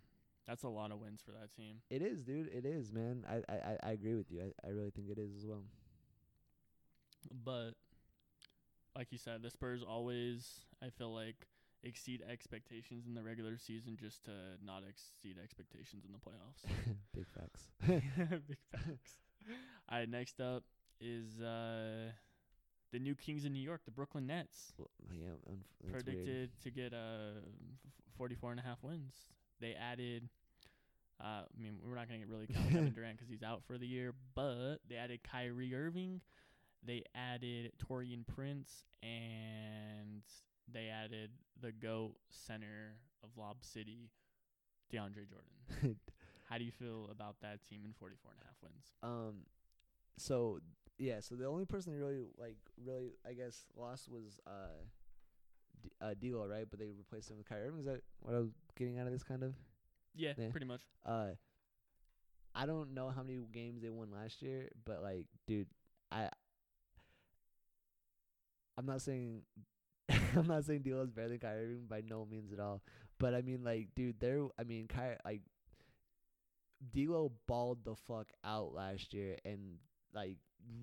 That's a lot of wins for that team. It is, dude. It is, man. I I I- I agree with you. I I really think it is as well. But like you said, the Spurs always I feel like exceed expectations in the regular season just to not exceed expectations in the playoffs. Big facts. Big facts. All right, next up is uh the new Kings of New York, the Brooklyn Nets, Well, yeah, that's weird. predicted to get uh f- 44 and a half wins. They added uh, I mean, we're not going to get really count Kevin Durant because he's out for the year, but they added Kyrie Irving, they added Taurean Prince, and they added the GOAT center of Lob City, DeAndre Jordan. How do you feel about that team in 44 and a half wins? Um, so yeah, so the only person who really like really I guess lost was uh, D- uh D'Lo, right? But they replaced him with Kyrie Irving. Is that what I was getting out of this kind of? Yeah, Yeah. pretty much. Uh, I don't know how many games they won last year, but like, dude, I. I'm not saying, I'm not saying D'Lo's better than Kyrie Irving by no means at all. But I mean, like, dude, they're, I mean, Kyrie, like, D'Lo balled the fuck out last year and like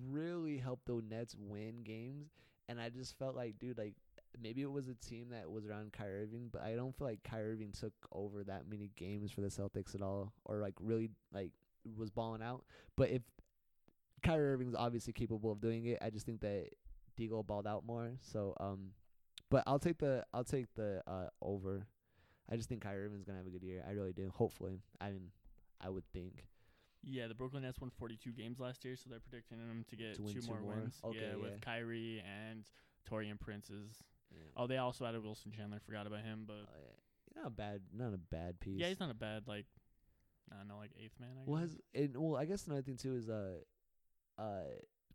really helped the Nets win games. And I just felt like, dude, like maybe it was a team that was around Kyrie Irving, but I don't feel like Kyrie Irving took over that many games for the Celtics at all, or like really like was balling out. But if Kyrie Irving's obviously capable of doing it, I just think that D'Lo balled out more. So, um, but I'll take the I'll take the uh over. I just think Kyrie Irving's gonna have a good year. I really do. Hopefully, I mean, I would think. Yeah, the Brooklyn Nets won 42 games last year, so they're predicting them to get To two two more, more? wins. Okay, yeah, yeah. with Kyrie and Taurean Prince's. Yeah. Oh, they also added Wilson Chandler. Forgot about him, but Oh, yeah. Not a bad, not a bad piece. yeah, he's not a bad like. I don't know, like eighth man. I guess. Well, has and well, I guess another thing too is uh, uh,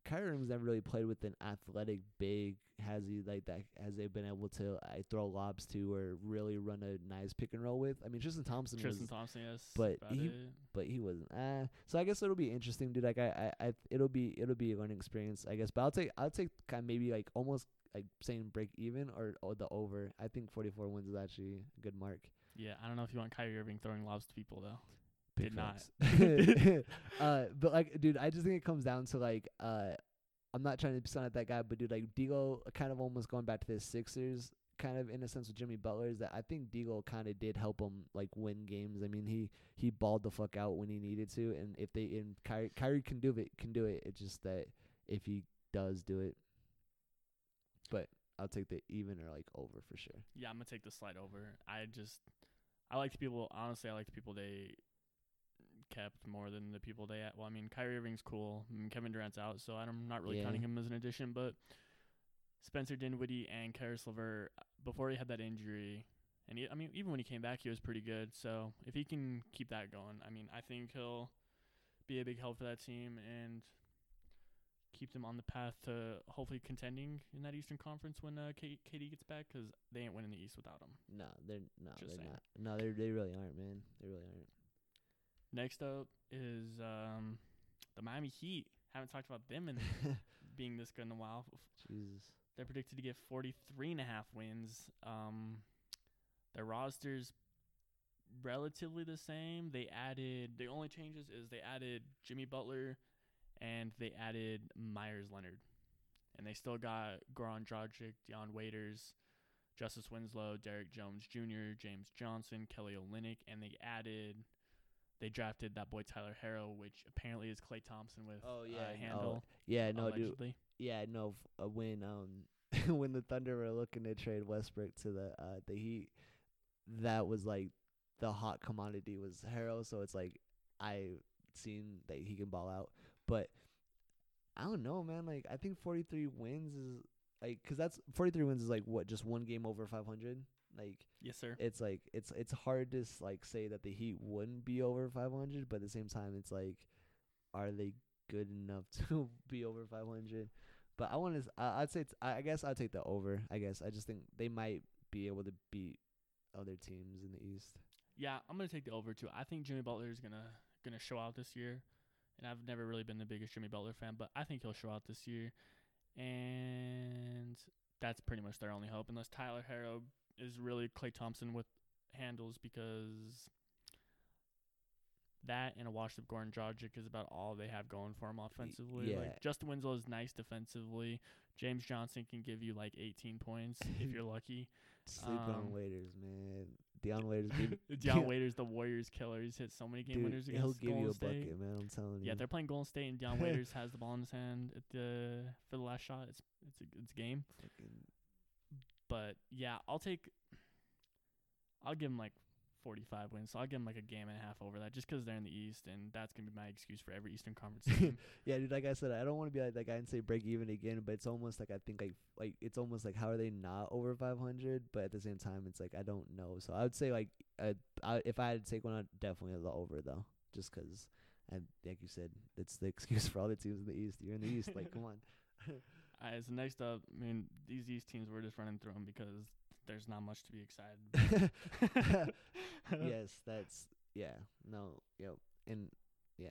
Kyrie Irving's never really played with an athletic big. Has he like that? Has they been able to uh, throw lobs to or really run a nice pick and roll with? I mean, Tristan Thompson Tristan was, Thompson, yes. but he- it. but he wasn't. Uh, so I guess it'll be interesting, dude. Like I, I, I it'll be it'll be a learning experience, I guess. But I'll take I'll take kind of maybe like almost like saying break even or, or the over. I think 44 wins is actually a good mark. Yeah, I don't know if you want Kyrie Irving throwing lobs to people though. Big Did not. uh, but like, dude, I just think it comes down to like, uh, I'm not trying to sound like that guy, but dude, like Deagle, kind of almost going back to the Sixers, kind of in a sense with Jimmy Butler, is that I think Deagle kind of did help him like win games. I mean, he he balled the fuck out when he needed to, and if they and Kyrie, Kyrie can do it, can do it. It's just that if he does do it, but I'll take the even or like over for sure. Yeah, I'm gonna take the slide over. I just, I like the people. Honestly, I like the people they kept more than the people they. At. Well, I mean, Kyrie Irving's cool. I mean, Kevin Durant's out, so I'm not really Yeah. counting him as an addition. But Spencer Dinwiddie and Caris LeVert, before he had that injury, and he, I mean, even when he came back, he was pretty good. So if he can keep that going, I mean, I think he'll be a big help for that team and keep them on the path to hopefully contending in that Eastern Conference when uh, K- KD gets back 'cause they ain't winning the East without him. No, they're no, Just they're saying. not. No, they they really aren't, man. They really aren't. Next up is um, the Miami Heat. Haven't talked about them in being this good in a while. Jesus. They're predicted to get 43 and a half wins. Um, their roster's relatively the same. They added the only changes is they added Jimmy Butler and they added Meyers Leonard. And they still got Goran Dragic, Dion Waiters, Justise Winslow, Derrick Jones Jr., James Johnson, Kelly Olynyk, and they added they drafted that boy Tyler Herro, which apparently is Klay Thompson with Oh, yeah, uh, no, handle. Yeah, no, dude. Yeah, no. f- Uh, when um when the Thunder were looking to trade Westbrook to the uh the Heat, that was like the hot commodity was Herro. So it's like I seen that he can ball out, but I don't know, man. Like I think 43 wins is like because that's 43 wins is like what just one game over 500. Like Yes, sir. it's like it's it's hard to s- like say that the Heat wouldn't be over 500, but at the same time, it's like, are they good enough to be over 500? But I want to. I'd say I guess I'd take the over. I guess I just think they might be able to beat other teams in the East. Yeah, I'm gonna take the over too. I think Jimmy Butler is gonna gonna show out this year, and I've never really been the biggest Jimmy Butler fan, but I think he'll show out this year, and that's pretty much their only hope, unless Tyler Herro is really Klay Thompson with handles, because that and a washed up Goran Dragic is about all they have going for him offensively. yeah. Like Justin Winslow is nice defensively. James Johnson can give you like 18 points if you're lucky. Sleeping Um, on waiters, man. Dion Waiters. Dion Waiters, the Warriors killer. He's hit so many game Dude, winners he'll give Golden you a State. bucket, man. I'm telling you. Yeah, they're playing Golden State, and Dion Waiters has the ball in his hand at the for the last shot. It's it's a it's a game, Fucking- but yeah, I'll take. I'll give him like 45 wins. So I'll give him like a game and a half over that, just 'cause they're in the East, and that's gonna be my excuse for every Eastern Conference team. Yeah, dude. Like I said, I don't want to be like that guy and say break even again, but it's almost like I think like like it's almost like how are they not over 500? But at the same time, it's like I don't know. So I would say like uh, I, if I had to take one, I'd definitely the over though, just 'cause and like you said, it's the excuse for all the teams in the East. You're in the East, like come on. Alright, so next up, I mean, these East teams we're just running through them because there's not much to be excited. about. yes, that's yeah. No, yep, and yeah.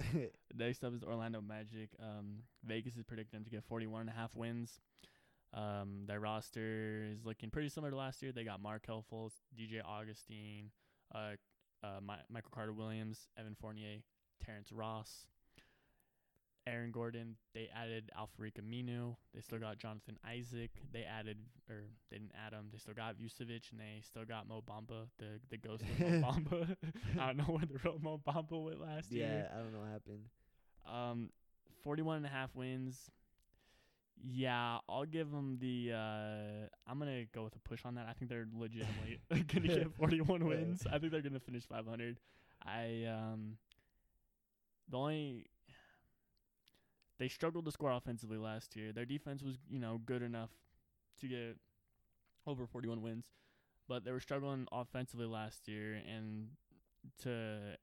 Next up is Orlando Magic. Um, Vegas is predicting them to get 41 and a half wins. Um, their roster is looking pretty similar to last year. They got Markelle Fultz, DJ Augustine, uh, uh, Mi- Michael Carter Williams, Evan Fournier, Terrence Ross, Aaron Gordon. They added Al-Farouq Aminu. They still got Jonathan Isaac. They added, or they didn't add him. They still got Vucevic, and they still got Mo Bamba, the the ghost of Mo Bamba. I don't know where the real Mo Bamba went last year. yeah, I don't know what happened. Um, 41 and a half wins. Yeah, I'll give them the. Uh, I'm gonna go with a push on that. I think they're legitimately gonna get 41 wins. I think they're gonna finish 500. I um, the only they struggled to score offensively last year. Their defense was, you know, good enough to get over 41 wins, but they were struggling offensively last year. And to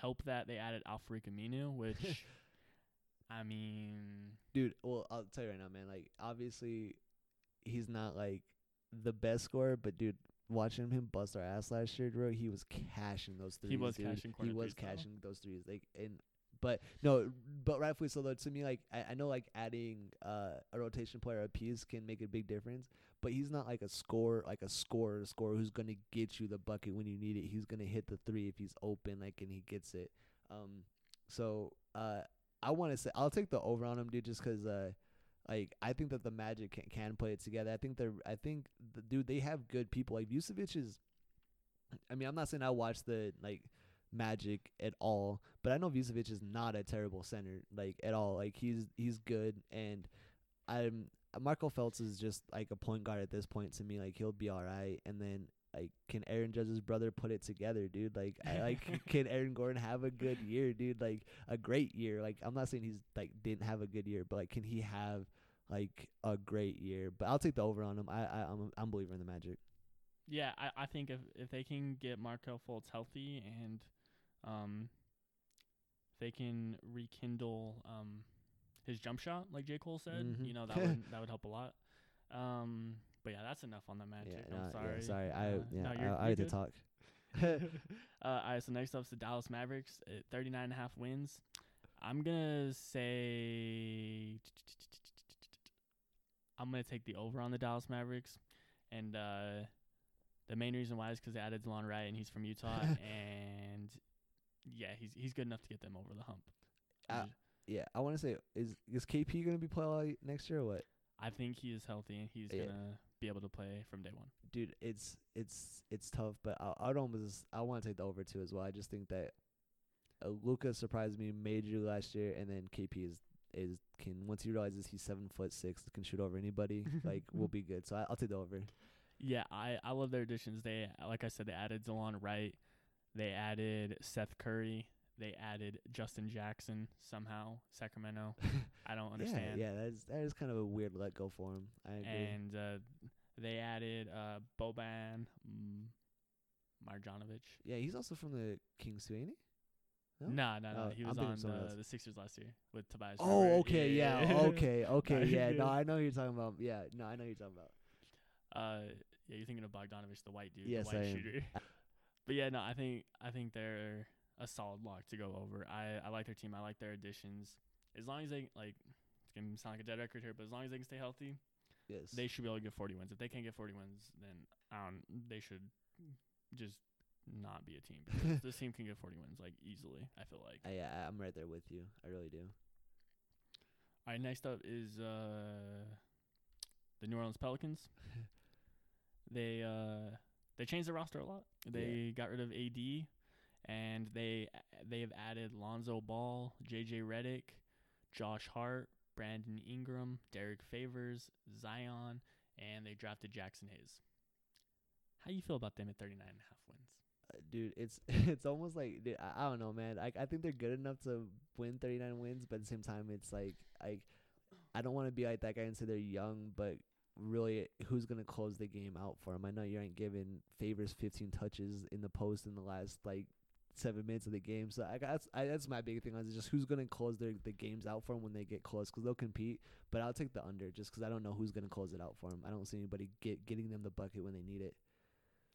help that, they added Alfred Aminu, which, I mean, dude. Well, I'll tell you right now, man. Like, obviously, he's not like the best scorer, but dude, watching him bust our ass last year, bro, he was cashing those threes. He was dude. cashing He was threes, though. cashing those threes. Like, and but no, but rightfully so. Though to me, like, I, I know like adding uh, a rotation player a piece can make a big difference. But he's not like a scorer, like a scorer, scorer who's gonna get you the bucket when you need it. He's gonna hit the three if he's open, like, and he gets it. Um, so uh, I want to say I'll take the over on him, dude, just 'cause uh, like I think that the Magic can, can play it together. I think they're I think the dude they have good people. Like Vucevic is I mean, I'm not saying I watch the like Magic at all, but I know Vucevic is not a terrible center like at all. Like he's he's good and I'm Marco Feltz is just like a point guard at this point to me. Like he'll be all right and then like can Aaron Judge's brother put it together, dude? Like I like can Aaron Gordon have a good year, dude? Like a great year. Like I'm not saying he's like didn't have a good year, but like can he have like a great year? But I'll take the over on him. I, I I'm I'm a believer in the Magic. yeah, I, I think if if they can get Markelle Fultz healthy and um, they can rekindle um his jump shot, like J Cole said, Mhm. you know that would that would help a lot. Um, but yeah, that's enough on the Magic. yeah, I'm no, sorry. Yeah, sorry. I Uh, yeah, no, I, you're- I had to talk. uh, all right, so next up's the Dallas Mavericks at 39 and a half wins. I'm gonna say I'm gonna take the over on the Dallas Mavericks, and uh, the main reason why is 'cause they added Delon Wright and he's from Utah, and yeah, he's he's good enough to get them over the hump. Uh, yeah, I want to say is is KP gonna be playing next year or what? I think he is healthy and he's Yeah. gonna be able to play from day one. dude, it's it's it's tough, but I, I'd almost I want to take the over too as well. I just think that uh, Luka surprised me majorly last year, and then KP is is can once he realizes he's seven foot six, can shoot over anybody, like we'll be good. So I, I'll take the over. Yeah, I, I love their additions. They like I said, they added Delon Wright, they added Seth Curry, they added Justin Jackson somehow Sacramento. I don't understand. Yeah, yeah, that is that is kind of a weird let go for him. I agree. And uh, they added uh, Boban Marjanovic. yeah, he's also from the Kings too, ain't he? No? No, no, no. Oh, he was on the, the Sixers last year with Tobias. Oh, Harris. okay, yeah, okay, okay, yeah. No. I know who you're talking about. Yeah, no, I know who you're talking about. Uh, yeah, you're thinking of Bogdanovic, the white dude, Yes, the white I am. shooter. But yeah, no, I think I think they're a solid lock to go over. I I like their team. I like their additions. As long as they like, it's gonna sound like a dead record here, but as long as they can stay healthy, Yes, they should be able to get 40 wins. If they can't get 40 wins, then I don't. They should just not be a team. Because this team can get 40 wins like easily. I feel like. I, yeah, I'm right there with you. I really do. All right, next up is uh, the New Orleans Pelicans. they uh, they changed the roster a lot. They got rid of AD, and they they have added Lonzo Ball, JJ Redick, Josh Hart, Brandon Ingram, Derrick Favors, Zion, and they drafted Jaxson Hayes. How you feel about them at 39 and a half wins? Uh, dude, it's it's almost like dude, I, I don't know, man. I I think they're good enough to win 39 wins, but at the same time, it's like like I don't want to be like that guy and say they're young, but really, who's gonna close the game out for them? I know you ain't giving favors 15 touches in the post in the last like seven minutes of the game, so I that's I, that's my big thing. Is just who's gonna close their the games out for them when they get close, because they'll compete. But I'll take the under just 'cause I don't know who's gonna close it out for them. I don't see anybody get getting them the bucket when they need it.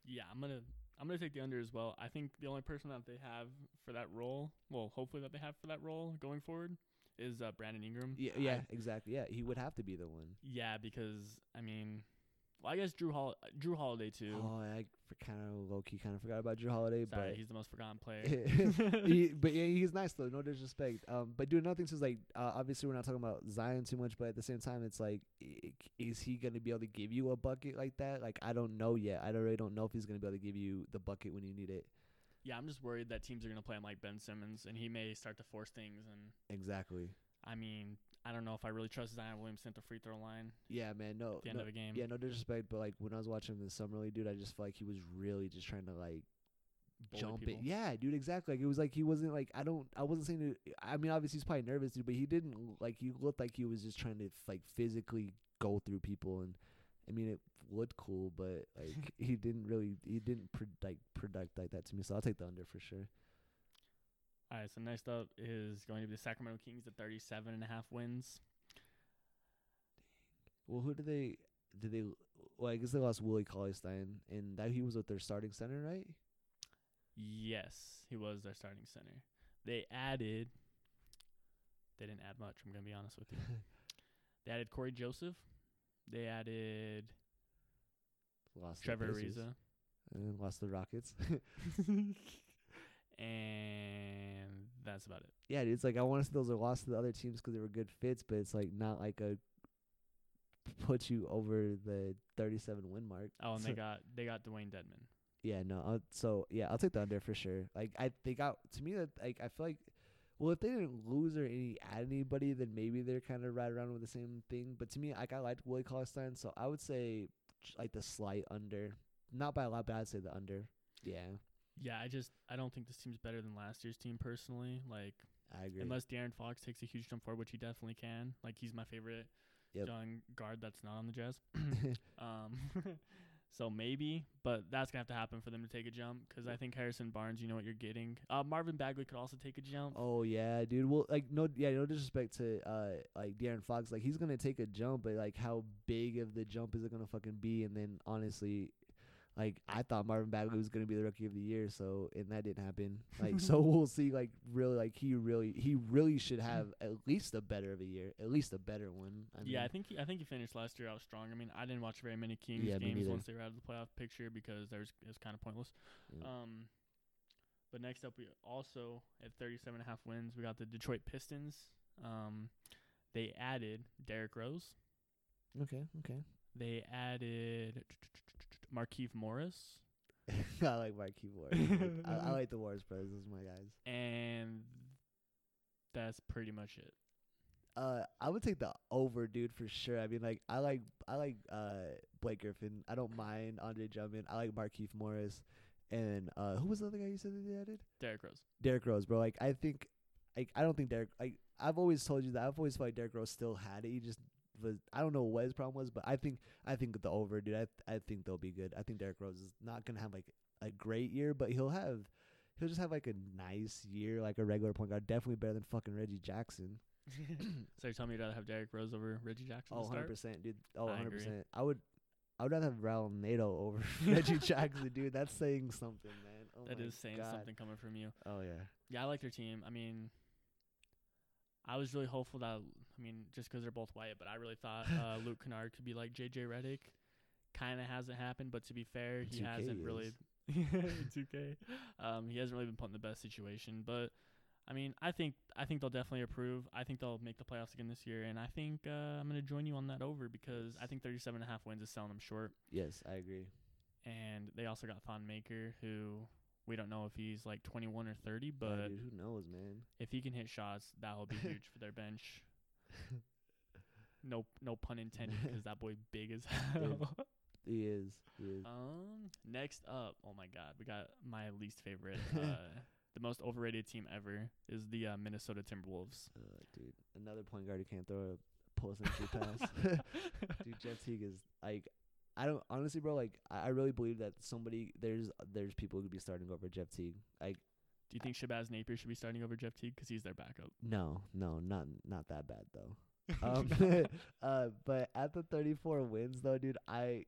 Yeah, I'm gonna I'm gonna take the under as well. I think the only person that they have for that role, well, hopefully that they have for that role going forward, is uh, Brandon Ingram. Yeah, I- yeah, exactly. Yeah, he would have to be the one. yeah, because I mean, well, I guess Jrue Hol- Jrue Holiday too. Oh, I kind of low key kind of forgot about Jrue Holiday, Sorry, but he's the most forgotten player. he, but yeah, he's nice though. No disrespect. Um, but dude, nothing thing is like, uh, obviously we're not talking about Zion too much, but at the same time, it's like, is he gonna be able to give you a bucket like that? Like, I don't know yet. I don't really don't know if he's gonna be able to give you the bucket when you need it. Yeah, I'm just worried that teams are gonna play him like Ben Simmons, and he may start to force things. And Exactly. I mean, I don't know if I really trust Zion Williamson at the free throw line Yeah, man. No, at the end no of a game. yeah, no disrespect, but like when I was watching him in the summer league, dude, I just felt like he was really just trying to like Bully jump people. it. Yeah, dude, exactly. Like it was like he wasn't like I don't I wasn't saying to, I mean obviously he's probably nervous, dude, but he didn't like he looked like he was just trying to like physically go through people and I mean it looked cool, but like he didn't really he didn't pro- like product like that to me. So I'll take the under for sure. All right, so next up is going to be the Sacramento Kings at 37 and a half wins. Well, who did they did they well, I guess they lost Willie Cauley Stein and that he was with their starting center, right? Yes, he was their starting center. They added. They didn't add much. I'm gonna be honest with you. They added Cory Joseph. They added lost Trevor Ariza, and lost the Rockets. and that's about it. yeah, dude, it's like I want to see those are lost to the other teams 'cause they were good fits, but it's like not like a put you over the 37 win mark. Oh, and they got they got Dewayne Dedmon. Yeah, no. I'll, so yeah, I'll take the under for sure. Like I they got to me that like I feel like well if they didn't lose or any add anybody then maybe they're kind of right around with the same thing. But to me like I liked Willie Cauley-Stein, so I would say like the slight under, not by a lot, but I'd say the under. Yeah, Yeah, I just I don't think this team's better than last year's team personally. Like I agree. unless De'Aaron Fox takes a huge jump forward, which he definitely can. Like he's my favorite Yep. young guard that's not on the Jazz. um, so maybe, but that's gonna have to happen for them to take a jump because I think Harrison Barnes, you know what you're getting. Uh, Marvin Bagley could also take a jump. Oh yeah, dude. Well, like no, yeah, no disrespect to uh like De'Aaron Fox, like he's gonna take a jump, but like how big of the jump is it gonna fucking be? And then honestly, like I thought Marvin Bagley was gonna be the rookie of the year, so and that didn't happen. Like so we'll see. Like really, like he really, he really should have at least a better of a year, at least a better one. I yeah, I think he, I think he finished last year out strong. I mean, I didn't watch very many Kings Yeah, games once they were out of the playoff picture because there was it was kind of pointless. Yeah. Um, but next up, we also at 37 and a half wins, we got the Detroit Pistons. Um, they added Derrick Rose. okay, okay. They added Markieff Morris, I like Marquis Ward. dude. I, I like the Warriors brothers. Those are my guys. and that's pretty much it. Uh, I would take the over, dude, for sure. I mean, like, I like, I like, uh, Blake Griffin. I don't mind Andre Drummond. I like Markieff Morris, and uh, who was the other guy you said that they added? Derrick Rose. Derrick Rose, bro. Like, I think, like, I don't think Derrick. Like, I've always told you that. I've always felt like Derrick Rose still had it. He just was. I don't know what his problem was, but I think, I think the over, dude. I, I think they'll be good. I think Derrick Rose is not gonna have like a great year, but he'll have. He'll just have like a nice year, like a regular point guard. Definitely better than fucking Reggie Jackson. so you're telling me you'd rather have Derrick Rose over Reggie Jackson? Oh, 100 percent, dude. Oh, I 100 percent. I would, I would rather have Raul Neto over Reggie Jackson, dude. That's saying something, man. Oh That my is saying God. something coming from you. Oh yeah. Yeah, I like their team. I mean, I was really hopeful that I mean, just 'cause they're both white, but I really thought uh, Luke Kennard could be like JJ Redick. Kind of hasn't happened, but to be fair, he 2K hasn't really. is. 2K. Um, he hasn't really been put in the best situation, but I mean, I think I think they'll definitely improve. I think they'll make the playoffs again this year, and I think uh, I'm gonna join you on that over because I think 37 and a half wins is selling them short. Yes, I agree. And they also got Thon Maker, who we don't know if he's like 21 or 30, Yeah, but dude, who knows, man? if he can hit shots, that will be huge for their bench. No, no pun intended, because that boy big as hell. He is. He is. um, next up, oh my God, we got my least favorite, uh, the most overrated team ever is the uh, Minnesota Timberwolves. Uh, dude, another point guard who can't throw a post entry pass. dude, Jeff Teague is like. I don't honestly, bro. Like, I, I really believe that somebody there's there's people who could be starting over Jeff Teague. Like, Do you think Shabazz Napier should be starting over Jeff Teague because he's their backup? no, no, not not that bad though. um, uh, but at the 34 wins though, dude, I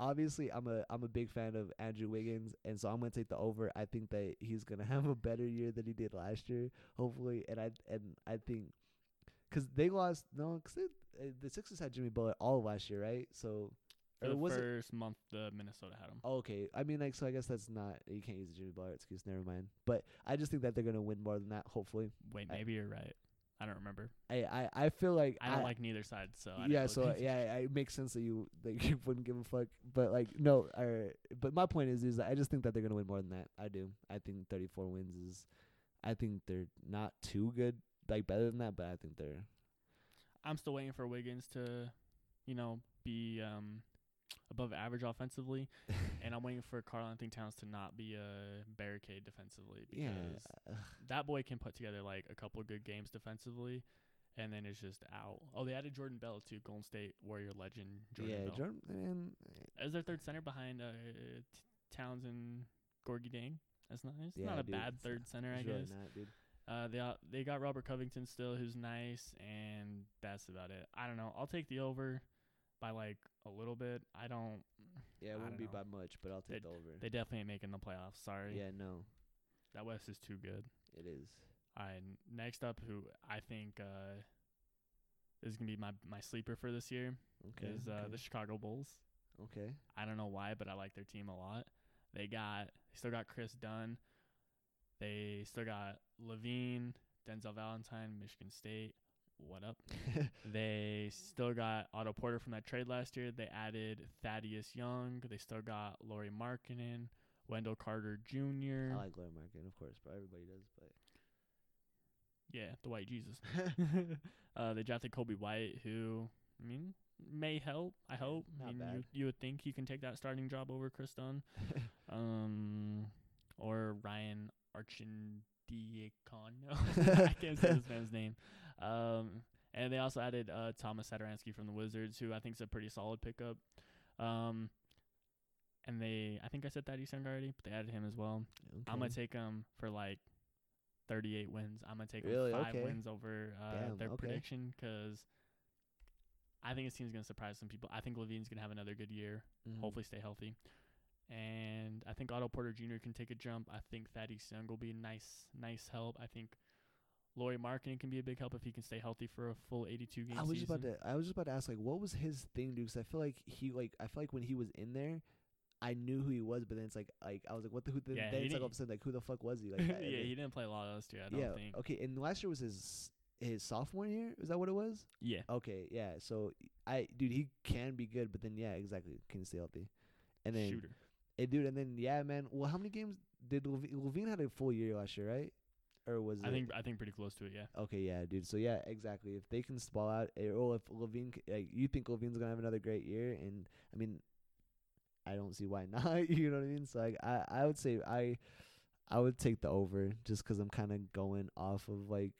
obviously I'm a I'm a big fan of Andrew Wiggins, and so I'm gonna take the over. I think that he's gonna have a better year than he did last year, hopefully. And I and I think because they lost no, because uh, the Sixers had Jimmy Butler all last year, right? So For or the was it? first month, the Minnesota had him. Okay, I mean like so. I guess that's not you can't use the Jimmy Butler excuse. Never mind. But I just think that they're gonna win more than that. Hopefully, Wait, I- maybe you're right. I don't remember. I I, I feel like I don't like neither side, so I yeah, so yeah, it makes sense that you like you wouldn't give a fuck. But like no, or but my point is is that I just think that they're gonna win more than that. I do. I think 34 wins is. I think they're not too good, like better than that, but I think they're. I'm still waiting for Wiggins to, you know, be um above average offensively, and I'm waiting for Karl Anthony Towns to not be a barricade defensively because yeah. that boy can put together like a couple of good games defensively, and then it's just out. Oh, they added Jordan Bell too, Golden State Warrior legend. Jordan yeah, Bell. Jordan. Man, as their third center behind uh, T- Towns and Gorgui Dang. That's. It's Yeah, not a dude, bad third center, I guess. not. Uh, they they got Robert Covington still, who's nice, and that's about it. I don't know. I'll take the over by like a little bit. I don't. Yeah, it I won't be know. by much, but I'll take the over. They definitely ain't making the playoffs. Sorry. yeah, no, That West is too good. it is. All right. Next up, who I think uh, is gonna be my my sleeper for this year Okay. is uh, okay. the Chicago Bulls. okay. I don't know why, but I like their team a lot. They got they still got Kris Dunn. They still got LaVine, Denzel Valentine, Michigan State. What up? they still got Otto Porter from that trade last year. They added Thaddeus Young. They still got Lauri Markkanen, Wendell Carter Jr. I like Larry Markin, of course, but everybody does. But yeah, the White Jesus. uh, they drafted Coby White, who I mean may help. I hope. I not mean, you bad. you would think he can take that starting job over Kris Dunn. um, or Ryan Arcidiacono. I can't say this man's name. Um, and they also added uh, Tomas Satoransky from the Wizards, who I think is a pretty solid pickup. Um, and they, I think I said that Young already, but they added him as well. I'm gonna take him for like 38 wins. I'm gonna take Really? five Okay. wins over uh, Damn, their okay. prediction 'cause I think this team's gonna surprise some people. I think LaVine's gonna have another good year Mhm. hopefully stay healthy. And I think Otto Porter Jr. can take a jump. I think Thaddeus Young will be a nice, nice help. I think Lauri Markkanen can be a big help if he can stay healthy for a full 82 game I was just season. about to. I was just about to ask, like, what was his thing, dude? 'Cause I feel like he, like, I feel like when he was in there, I knew who he was, but then it's like, like I was like, what the? Who? Then, Yeah, then he it's like all of a sudden, like, who the fuck was he? Like, yeah, and he didn't play a lot last year. I don't yeah. think. Okay, and last year was his his sophomore year. Is that what it was? Yeah, Okay, yeah. So I, dude, he can be good, but then yeah, exactly, can stay healthy. And then, shooter. eh, dude, and then yeah, man. Well, how many games did LaVine, LaVine had a full year last year, right? Or was I it? think I think pretty close to it. Yeah. Okay, yeah, dude. So yeah, exactly. If they can ball out, eh, or if LaVine, c- like, you think LaVine's gonna have another great year, and I mean, I don't see why not. you know what I mean? So like, I I would say I I would take the over just 'cause I'm kind of going off of like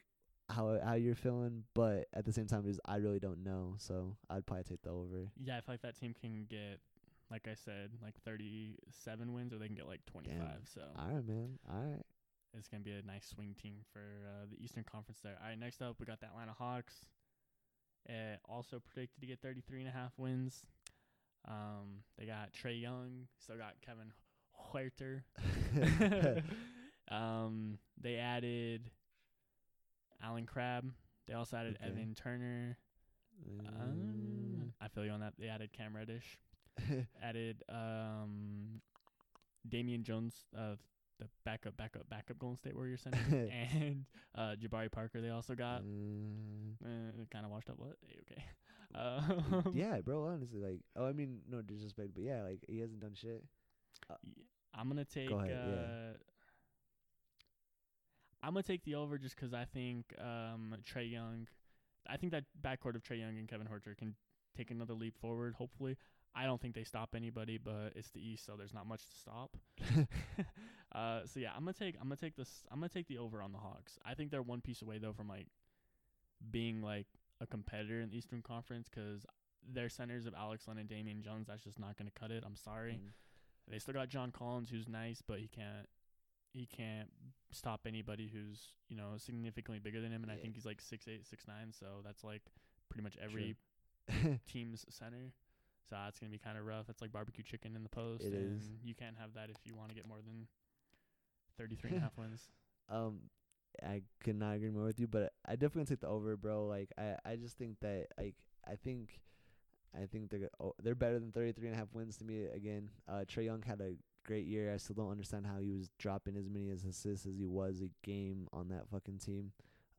how how you're feeling, but at the same time, just I really don't know, so I'd probably take the over. Yeah, I feel like that team can get, like I said, like 37 wins, or they can get like 25. So All right, man. All right. It's gonna be a nice swing team for uh, the Eastern Conference there. All right, next up we got the Atlanta Hawks. Uh, also predicted to get 33 and a half wins. Um, they got Trae Young, still got Kevin Huerter. um, they added Allen Crabbe. They also added Okay. Evan Turner. Um, I feel you on that. They added Cam Reddish. added um Damian Jones, uh the backup, backup, backup Golden State Warrior center, and uh Jabari Parker. They also got Mm, uh, kind of washed up. What? Okay. Um, yeah, bro. Honestly, like, oh, I mean, no disrespect, but yeah, like he hasn't done shit. y- I'm gonna take. ahead, yeah. uh, I'm gonna take the over just 'cause I think um Trae Young. I think that backcourt of Trae Young and Kevin Huerter can take another leap forward. Hopefully, I don't think they stop anybody, but it's the East, so there's not much to stop. uh, so yeah, I'm gonna take I'm gonna take this I'm gonna take the over on the Hawks. I think they're one piece away though from like being like a competitor in the Eastern Conference 'cause their centers of Alex Len and Damian Jones. That's just not gonna cut it. I'm sorry. Mm. They still got John Collins, who's nice, but he can't he can't stop anybody who's you know significantly bigger than him. And I think he's like six eight, six nine. So that's like pretty much every team's center. So that's gonna be kind of rough. It's like barbecue chicken in the post, It and is. you can't have that if you want to get more than thirty three and a half wins. Um, I could not agree more with you, but I definitely take the over, bro. Like I, I just think that like I think, I think they're oh, they're better than 33 and a half wins to me. Again, uh, Trae Young had a great year. I still don't understand how he was dropping as many as assists as he was a game on that fucking team.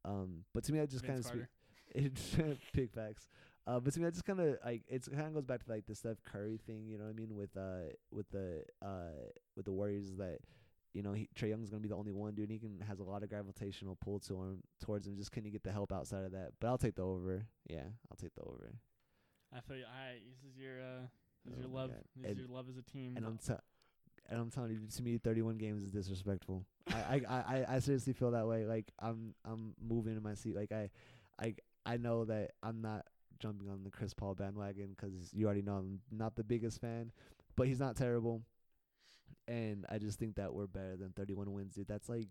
Um, but to me, I just kind of Carter. it's big facts. Uh, but to me, I just kind of like it's kind of goes back to like the Steph Curry thing. You know what I mean with uh with the uh with the Warriors that you know, he, Trae Young's gonna be the only one, dude. He can has a lot of gravitational pull to him towards him. Just can he get the help outside of that? But I'll take the over. Yeah, I'll take the over. I feel you. All right, this is your uh, this is Oh your love. God. This is your love as a team. And I'm t- and I'm telling you, to me, 31 games is disrespectful. I, I, I, I- I seriously feel that way. Like I'm, I'm moving in my seat. Like I, I, I know that I'm not jumping on the Chris Paul bandwagon 'cause you already know I'm not the biggest fan, but he's not terrible. And I just think that we're better than 31 wins, dude. That's like,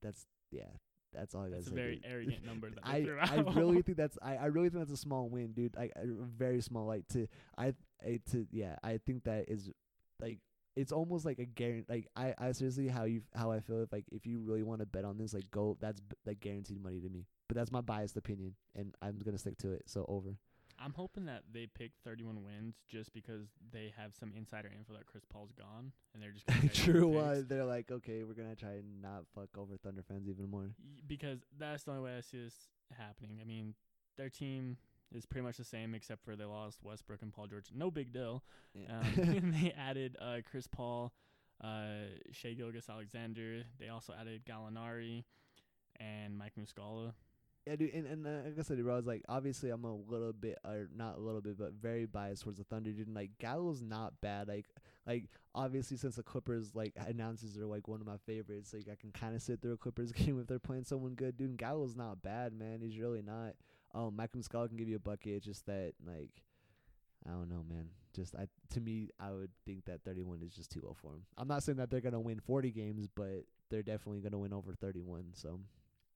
that's yeah, that's all I gotta That's a say. very dude. arrogant number that I I really think that's I, I really think that's a small win, dude. Like a very small. Like to I, I to yeah. I think that is like it's almost like a guarantee. Like I I seriously how you how I feel if like if you really want to bet on this, like go that's b- like guaranteed money to me. But that's my biased opinion, and I'm gonna stick to it. So over. I'm hoping that they pick 31 wins just because they have some insider info that Chris Paul's gone, and they're just gonna try to get True picks. one. They're like, okay, we're gonna try and not fuck over Thunder fans even more. Because that's the only way I see this happening. I mean, their team is pretty much the same except for they lost Westbrook and Paul George. No big deal. Yeah. Um, and they added uh, Chris Paul, uh, Shai Gilgeous Alexander. They also added Gallinari and Mike Muscala. Yeah, dude, and, and uh, like I said, bro, I was like, obviously, I'm a little bit, or not a little bit, but very biased towards the Thunder, dude. And like, Gallo's not bad. Like, like obviously, since the Clippers like announces are like one of my favorites, like I can kind of sit through a Clippers game if they're playing someone good, dude. And Gallo's not bad, man. He's really not. Um, Malcolm Scott can give you a bucket. It's just that, like, I don't know, man. Just I, to me, I would think that 31 is just too low for him. I'm not saying that they're gonna win 40 games, but they're definitely gonna win over 31. So.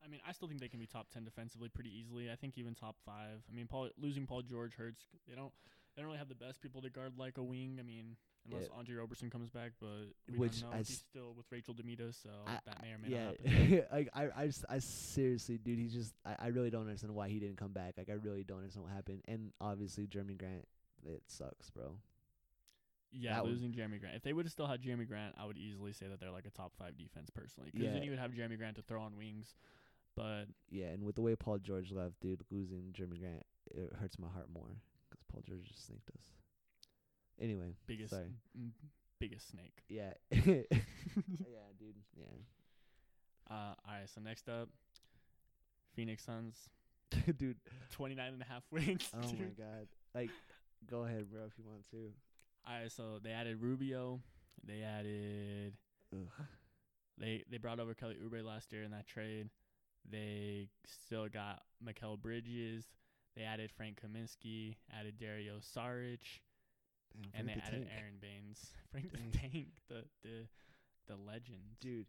I mean, I still think they can be top 10 defensively pretty easily. I think even top 5. I mean, Paul losing Paul George hurts. They don't they don't really have the best people to guard like a wing. I mean, unless Yeah. Andre Roberson comes back, but we Which don't know. He's still with Rachel DeMita, so I- that may or may yeah, not happen. like I, I, just, I seriously, dude, he's just, I, I really don't understand why he didn't come back. Like, I really don't understand what happened. And obviously, Jerami Grant, it sucks, bro. Yeah, That would- losing Jerami Grant. If they would have still had Jerami Grant, I would easily say that they're like a top five defense personally. Because Yeah. then you would have Jerami Grant to throw on wings. But Yeah, and with the way Paul George left, dude, losing Jerami Grant, it hurts my heart more 'cause Paul George just snaked us. Anyway, biggest m- biggest snake. Yeah, yeah, dude, yeah, Uh, all right. So next up, Phoenix Suns, dude. 29 and a half wins. Oh my god, like, go ahead, bro, if you want to. All right. So they added Rubio. They added Ugh. They they brought over Kelly Oubre last year in that trade. They still got Mikal Bridges. They added Frank Kaminsky, added Dario Saric, Damn, and they the added Tank. Aron Baynes. Frank the Tank, the the the legend, dude.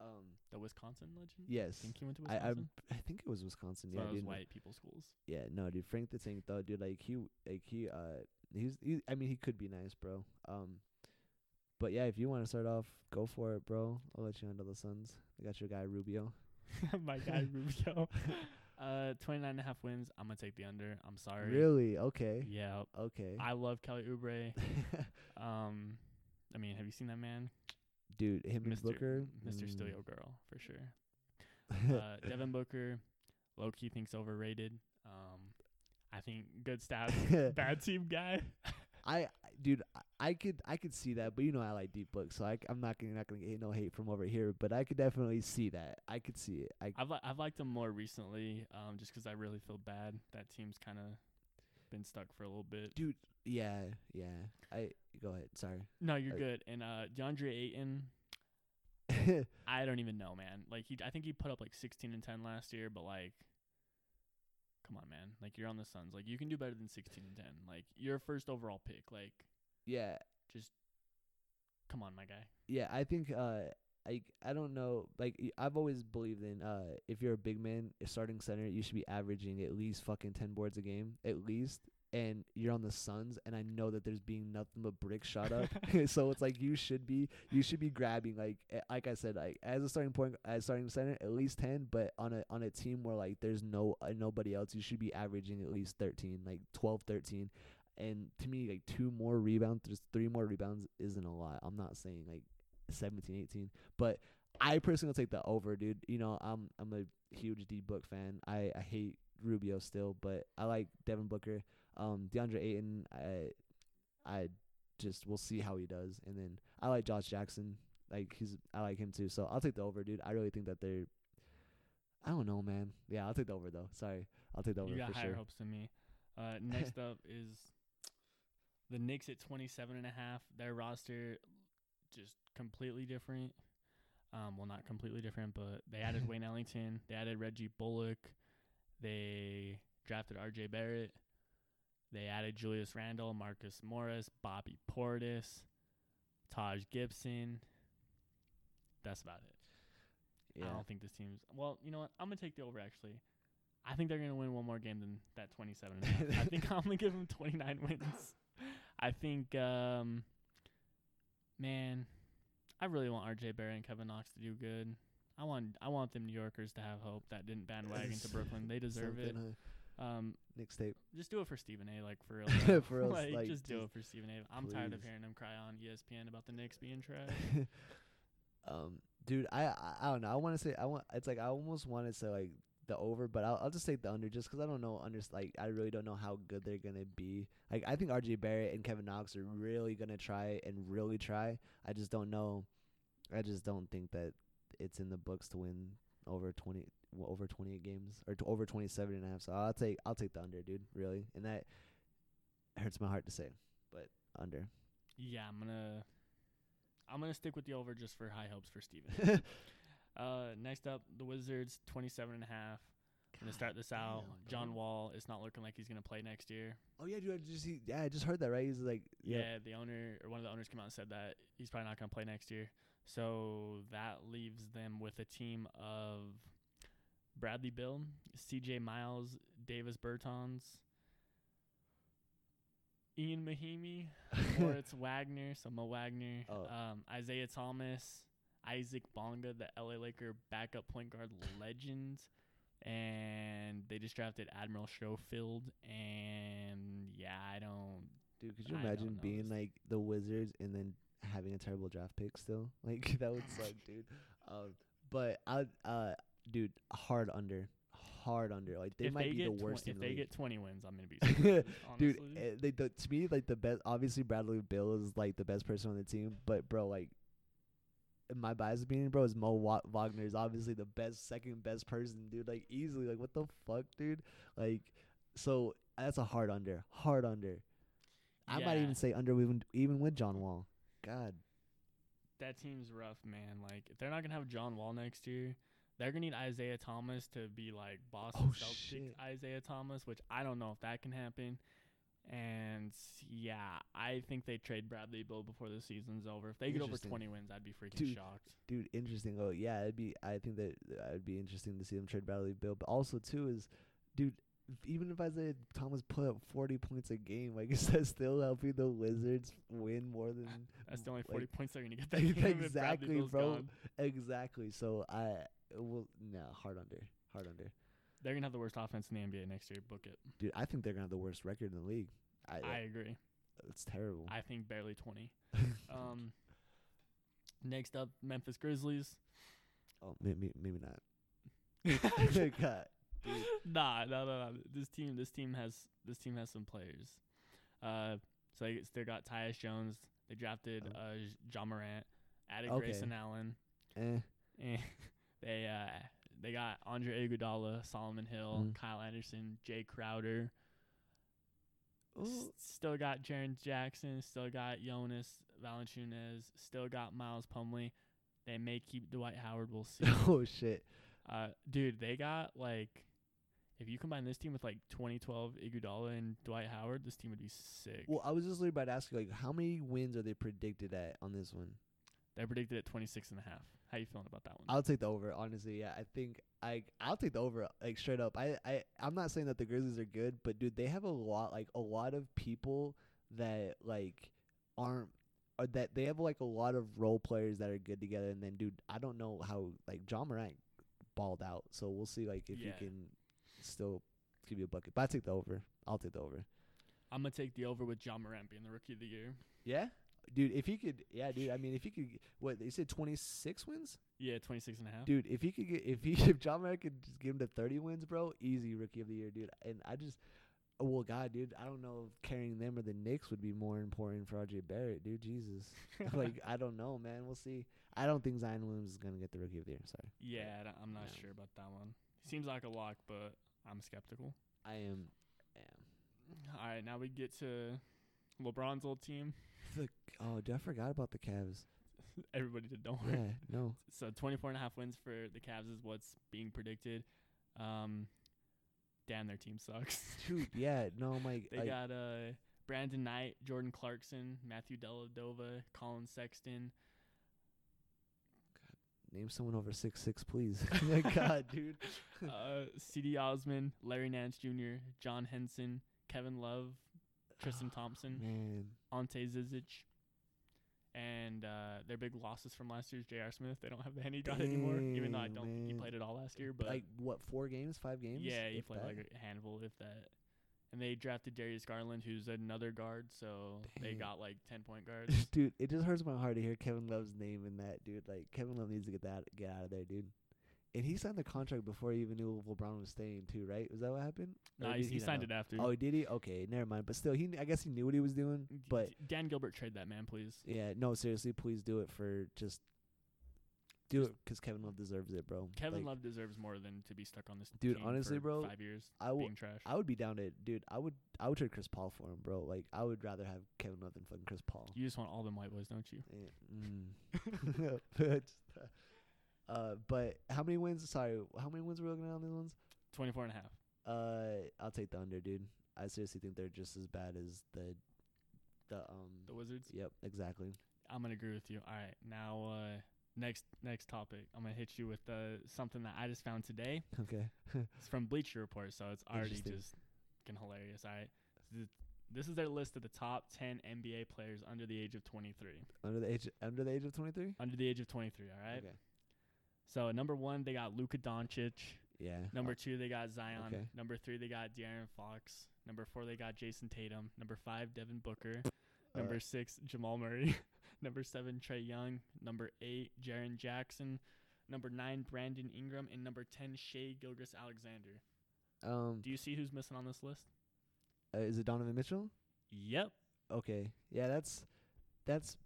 Um, the Wisconsin legend. yes, I think he went to I, I, Wisconsin. I think it was Wisconsin. It's yeah, those dude. white people schools. Yeah, no, dude. Frank the Tank though, dude. Like he, like he, uh, he's. He, I mean, he could be nice, bro. Um, but yeah, if you want to start off, go for it, bro. I'll let you handle the Suns. I got your guy Rubio. My guy Rubio. Uh, 29 and a half wins. I'm gonna take the under. I'm sorry. Really? Okay. Yeah. Okay. I love Kelly Oubre. Um, I mean, have you seen that man? dude, him and Mr. Booker. Mr. mm. Still Your Girl for sure. Uh, Devin Booker, low key thinks overrated. Um, I think good stats, bad team guy. I- dude, I, could, I could see that, but you know, I like deep books, so I, am not gonna, not gonna get no hate from over here. But I could definitely see that. I could see it. I, I've li- I've liked him more recently, um, just 'cause I really feel bad that team's kind of been stuck for a little bit. dude, yeah, yeah. I go ahead. Sorry. No, you're I- good. And uh, DeAndre Ayton, I don't even know, man. Like he, I think he put up like 16 and 10 last year, but like, come on, man. Like you're on the Suns. Like you can do better than 16 and 10. Like you're a first overall pick. Like yeah, just come on, my guy. Yeah, I think uh I I don't know like y- I've always believed in uh if you're a big man, a starting center, you should be averaging at least fucking 10 boards a game at least. And you're on the Suns, and I know that there's being nothing but brick shot up. so it's like you should be, you should be grabbing like, eh, like I said, like as a starting point, as starting center, at least ten. But on a on a team where like there's no uh, nobody else, you should be averaging at least thirteen, like 12, 13. And to me, like two more rebounds, just three more rebounds isn't a lot. I'm not saying like 17, 18, but I personally will take the over, dude. You know, I'm I'm a huge D Book fan. I I hate Rubio still, but I like Devin Booker. Um, DeAndre Ayton, I I just we'll see how he does, and then I like Josh Jackson. Like he's I like him too. So I'll take the over, dude. I really think that they're. I don't know, man. Yeah, I'll take the over though. Sorry, I'll take the over you got for higher sure. hopes than me. Uh, next up is the Knicks at 27 and a half. Their roster just completely different. Um, well, not completely different, but they added Wayne Ellington. They added Reggie Bullock. They drafted R.J. Barrett. They added Julius Randle, Marcus Morris, Bobby Portis, Taj Gibson. That's about it. Yeah, I don't think this team's. Well, you know what? I'm gonna take the over. Actually, I think they're gonna win one more game than that 27. and a half. I think I'm gonna give them 29 wins. I think, um, man, I really want R.J. Barrett and Kevin Knox to do good. I want I want them New Yorkers to have hope that didn't bandwagon to Brooklyn. They deserve it. Um, Nick State. just do it for Stephen A. Like for real. For real, like, like, just do it for Stephen A. I'm tired of hearing him cry on ESPN about the Knicks being trash. um, dude, I, I I don't know. I want to say I want. It's like I almost want to say like the over, but I'll I'll just take the under just 'cause I don't know. Under like I really don't know how good they're gonna be. Like I think R.J. Barrett and Kevin Knox are really gonna try and really try. I just don't know. I just don't think that it's in the books to win over twenty well, over 28 games or to over 27 and a half. So I'll take I'll take the under, dude. Really, and that hurts my heart to say, but under. yeah, I'm gonna I'm gonna stick with the over just for high hopes for Stephen. Uh, next up, the Wizards, 27 and a half. Gonna start this out. damn, John bro. Wall is not looking like he's gonna play next year. Oh yeah, dude. I just he, yeah, I just heard that. Right? He's like Yeah, the owner or one of the owners came out and said that he's probably not gonna play next year. So that leaves them with a team of Bradley Beal, C.J. Miles, Davis Bertans, Ian Mahinmi, Moritz Wagner, so Mo Wagner, Oh. um, Isaiah Thomas, Isaac Bonga, the LA Laker backup point guard legend, and they just drafted Admiral Schofield. And yeah, I don't. Dude, could you I imagine being like the Wizards and then having a terrible draft pick still? Like that would suck, dude. Um, but I, uh, dude, hard under, hard under. Like they if might they be the worst if in the they league. get 20 wins, I'm gonna be surprised, dude, eh, they the, to me like the best. Obviously, Bradley Beal is like the best person on the team, but bro, like. In my bias opinion, bro, is Mo Wa- Wagner is obviously the best, second best person, dude. Like easily, like what the fuck, dude? Like, so that's a hard under, hard under. I might even say under even even with John Wall. God, that team's rough, man. Like if they're not gonna have John Wall next year, they're gonna need Isaiah Thomas to be like Boston Oh, Celtics shit. Isaiah Thomas, which I don't know if that can happen. And yeah, I think they trade Bradley Beal before the season's over. If they get over 20 wins, I'd be freaking Dude, shocked. dude, interesting. Oh yeah, it'd be. I think that uh, it'd be interesting to see them trade Bradley Beal, but also too is, dude. Even if Isaiah Thomas put up forty points a game, like is that still helping the Wizards win more than That's the only like, 40 points they're gonna get that game. Exactly, bro. gone. exactly? So I will no hard under, hard under, They're gonna have the worst offense in the NBA next year. Book it. dude. I think they're gonna have the worst record in the league. I, I agree. it's terrible. I think barely 20. Um, next up, Memphis Grizzlies. oh, maybe maybe not. God, dude. nah, no, no, no. This team, this team has, this team has some players. Uh, so they still got Tyus Jones. They drafted Oh. uh Ja Morant, added Okay. Grayson Allen. Eh. And they uh they got Andre Iguodala, Solomon Hill, Mm. Kyle Anderson, Jae Crowder. S- still got Jaren Jackson. Still got Jonas Valanciunas. Still got Miles Plumlee. They may keep Dwight Howard. We'll see. oh shit. Uh, dude, they got like, if you combine this team with like 2012 Iguodala and Dwight Howard, this team would be sick. Well, I was just literally about to ask you, like, how many wins are they predicted at on this one? They're predicted at 26 and a half. How you feeling about that one? I'll take the over. Honestly, yeah, I think I I'll take the over. Like straight up, I I I'm not saying that the Grizzlies are good, but dude, they have a lot like a lot of people that like aren't. Or that they have like a lot of role players that are good together, and then dude, I don't know how like Ja Morant balled out, so we'll see like if Yeah. he can still give you a bucket. But I take the over. I'll take the over. I'm gonna take the over with Ja Morant being the rookie of the year. Yeah, dude. If he could, yeah, dude. I mean, if he could, what they said, twenty six wins. Yeah, 26 and a half. Dude, if he could get if he if Ja Morant could just give him to thirty wins, bro, easy rookie of the year, dude. And I just oh, well, God, dude, I don't know if carrying them or the Knicks would be more important for RJ Barrett, dude. Jesus, like I don't know, man. We'll see. I don't think Zion Williams is gonna get the rookie of the year. Sorry, Yeah, I I'm not Yeah. sure about that one. Seems like a lock, but I'm skeptical. I am. Yeah. All right, now we get to LeBron's old team. The, oh, dude, I forgot about the Cavs. Everybody did, don't worry. yeah, no. So 24 and a half wins for the Cavs is what's being predicted. Um, damn, their team sucks. Dude, yeah, no, my. They I, got uh Brandon Knight, Jordan Clarkson, Matthew Dellavedova, Collin Sexton. name someone over six six, please. my God, dude. uh, Cedi Osman, Larry Nance Jr., John Henson, Kevin Love, Tristan Thompson, Man, Ante Zizic, and uh, their big losses from last year's J.R. Smith. They don't have the Henny God anymore, even though I don't think he played it all last year. But like what? Four games? Five games? yeah, he played that? like a handful, if that. And they drafted Darius Garland, who's another guard, so they got like ten point guards. dude, it just hurts my heart to hear Kevin Love's name in that, dude. Like Kevin Love needs to get that get out of there, dude. And he signed the contract before he even knew LeBron was staying too, right? Was that what happened? No, nah, he, he signed know? it after. Oh, did he? Okay, never mind. But still, he I guess he knew what he was doing. But Dan Gilbert trade that man, please. yeah, no, seriously, please do it for just do Just- it 'cause Kevin Love deserves it, bro. Kevin Like, Love deserves more than to be stuck on this Dude, team honestly, for bro, five years I w- being trash. I would be down to, dude. I would I would trade Chris Paul for him, bro. Like I would rather have Kevin Love than fucking Chris Paul. you just want all them white boys, don't you? Yeah, mm. But, uh, but how many wins? Sorry, how many wins are we looking at on these ones? 24 and a half. Uh, I'll take the under, dude. I seriously think they're just as bad as the, the um. The Wizards. Yep, exactly. I'm gonna agree with you. All right, now uh, next next topic. I'm gonna hit you with uh, something that I just found today. Okay. It's from Bleacher Report, so it's already just fucking hilarious. All right, this is their list of the top 10 NBA players under the age of 23. under the age under the age of twenty three. Under the age of 23. All right. Okay. So number one, they got Luka Doncic. Yeah. Number two, they got Zion. Okay. Number three, they got De'Aaron Fox. Number four, they got Jayson Tatum. Number five, Devin Booker. Number Alright. six, Jamal Murray. Number seven, Trae Young. Number eight, Jaren Jackson. Number nine, Brandon Ingram. And number ten, Shai Gilgeous Alexander. Um. Do you see who's missing on this list? Uh, is it Donovan Mitchell? Yep. Okay. Yeah, that's that's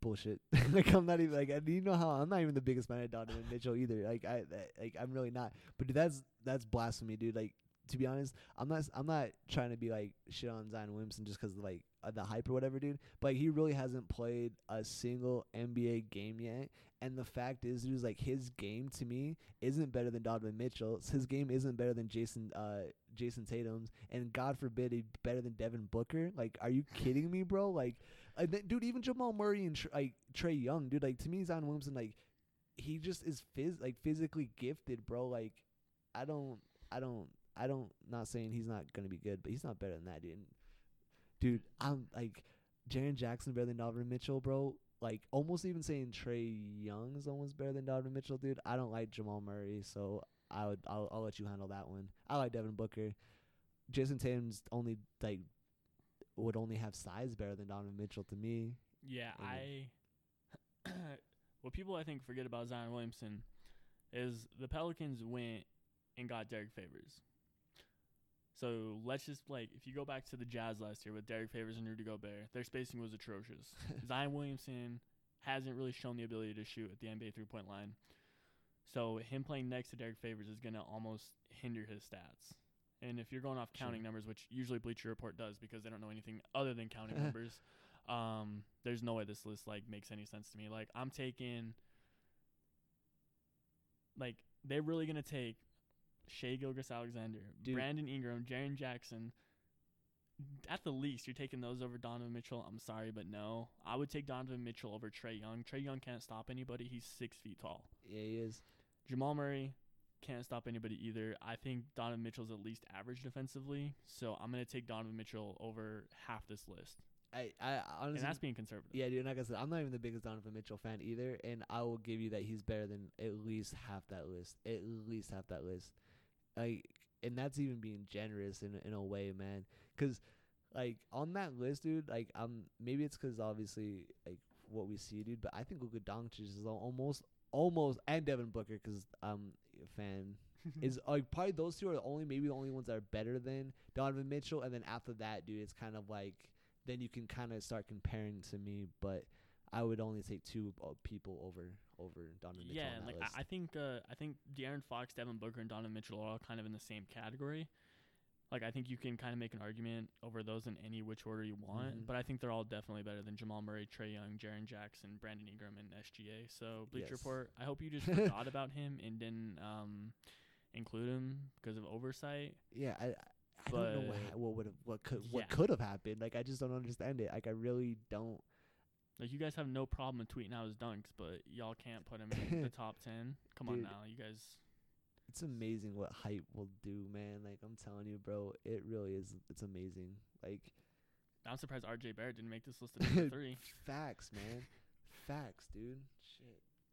bullshit. like I'm not even like you know how I'm not even the biggest fan of Donovan Mitchell either. Like I like I'm really not. But dude, that's that's blasphemy, dude. Like to be honest, I'm not I'm not trying to be like shit on Zion Williamson just 'cause of like uh, the hype or whatever, dude. But like, he really hasn't played a single NBA game yet. And the fact is, dude, is like his game to me isn't better than Donovan Mitchell's. His game isn't better than Jayson uh Jayson Tatum's, and God forbid he'd better than Devin Booker. Like, are you kidding me, bro? Like, uh, th- dude, even Jamal Murray and like Trae Young, dude. Like to me, Zion Williamson, like he just is phys- like physically gifted, bro. Like, I don't, I don't, I don't. Not saying he's not gonna be good, but he's not better than that, dude. And, dude, I'm like Jaren Jackson better than Donovan Mitchell, bro. Like almost even saying Trae Young is almost better than Donovan Mitchell, dude. I don't like Jamal Murray, so I would I'll, I'll let you handle that one. I like Devin Booker. Jayson Tatum's only like would only have size better than Donovan Mitchell to me. Yeah, I. what people I think forget about Zion Williamson is the Pelicans went and got Derrick Favors. So let's just like if you go back to the Jazz last year with Derrick Favors and Rudy Gobert, their spacing was atrocious. Zion Williamson hasn't really shown the ability to shoot at the NBA three point line. So him playing next to Derrick Favors is gonna almost hinder his stats. And if you're going off Sure. counting numbers, which usually Bleacher Report does because they don't know anything other than counting numbers, um, there's no way this list like makes any sense to me. Like I'm taking like they're really gonna take Shai Gilgeous Alexander, Brandon Ingram, Jaren Jackson. At the least, you're taking those over Donovan Mitchell. I'm sorry, but no. I would take Donovan Mitchell over Trae Young. Trae Young can't stop anybody. He's six feet tall. Yeah, he is. Jamal Murray can't stop anybody either. I think Donovan Mitchell's at least average defensively, so I'm gonna take Donovan Mitchell over half this list, I I honestly and that's being conservative. Yeah, dude. Like I said, I'm not even the biggest Donovan Mitchell fan either, and I will give you that he's better than at least half that list. At least half that list. Like, and that's even being generous in in a way, man. 'Cause like on that list, dude. Like, um, maybe it's 'cause obviously like what we see, dude. But I think Luka Doncic is al- almost almost and Devin Booker 'cause I'm a fan. is like probably those two are the only maybe the only ones that are better than Donovan Mitchell, and then after that, dude, it's kind of like then you can kind of start comparing to me. But I would only take two uh, people over over Donovan Mitchell. yeah, like list. I, I think uh, I think De'Aaron Fox, Devin Booker, and Donovan Mitchell are all kind of in the same category. Like I think you can kind of make an argument over those in any which order you want, Mhm. but I think they're all definitely better than Jamal Murray, Trae Young, Jaren Jackson, Brandon Ingram, and SGA. So Bleacher Yes. Report, I hope you just forgot about him and didn't um, include him because of oversight. yeah, I I I don't know what what would have what could Yeah. what could have happened. Like I just don't understand it. Like I really don't. Like you guys have no problem with tweeting out his dunks, but y'all can't put him in the top ten. Come on now, you guys. It's amazing what hype will do, man. Like I'm telling you, bro, it really is. It's amazing. Like I'm surprised RJ Barrett didn't make this list number three. facts, man. Facts, dude.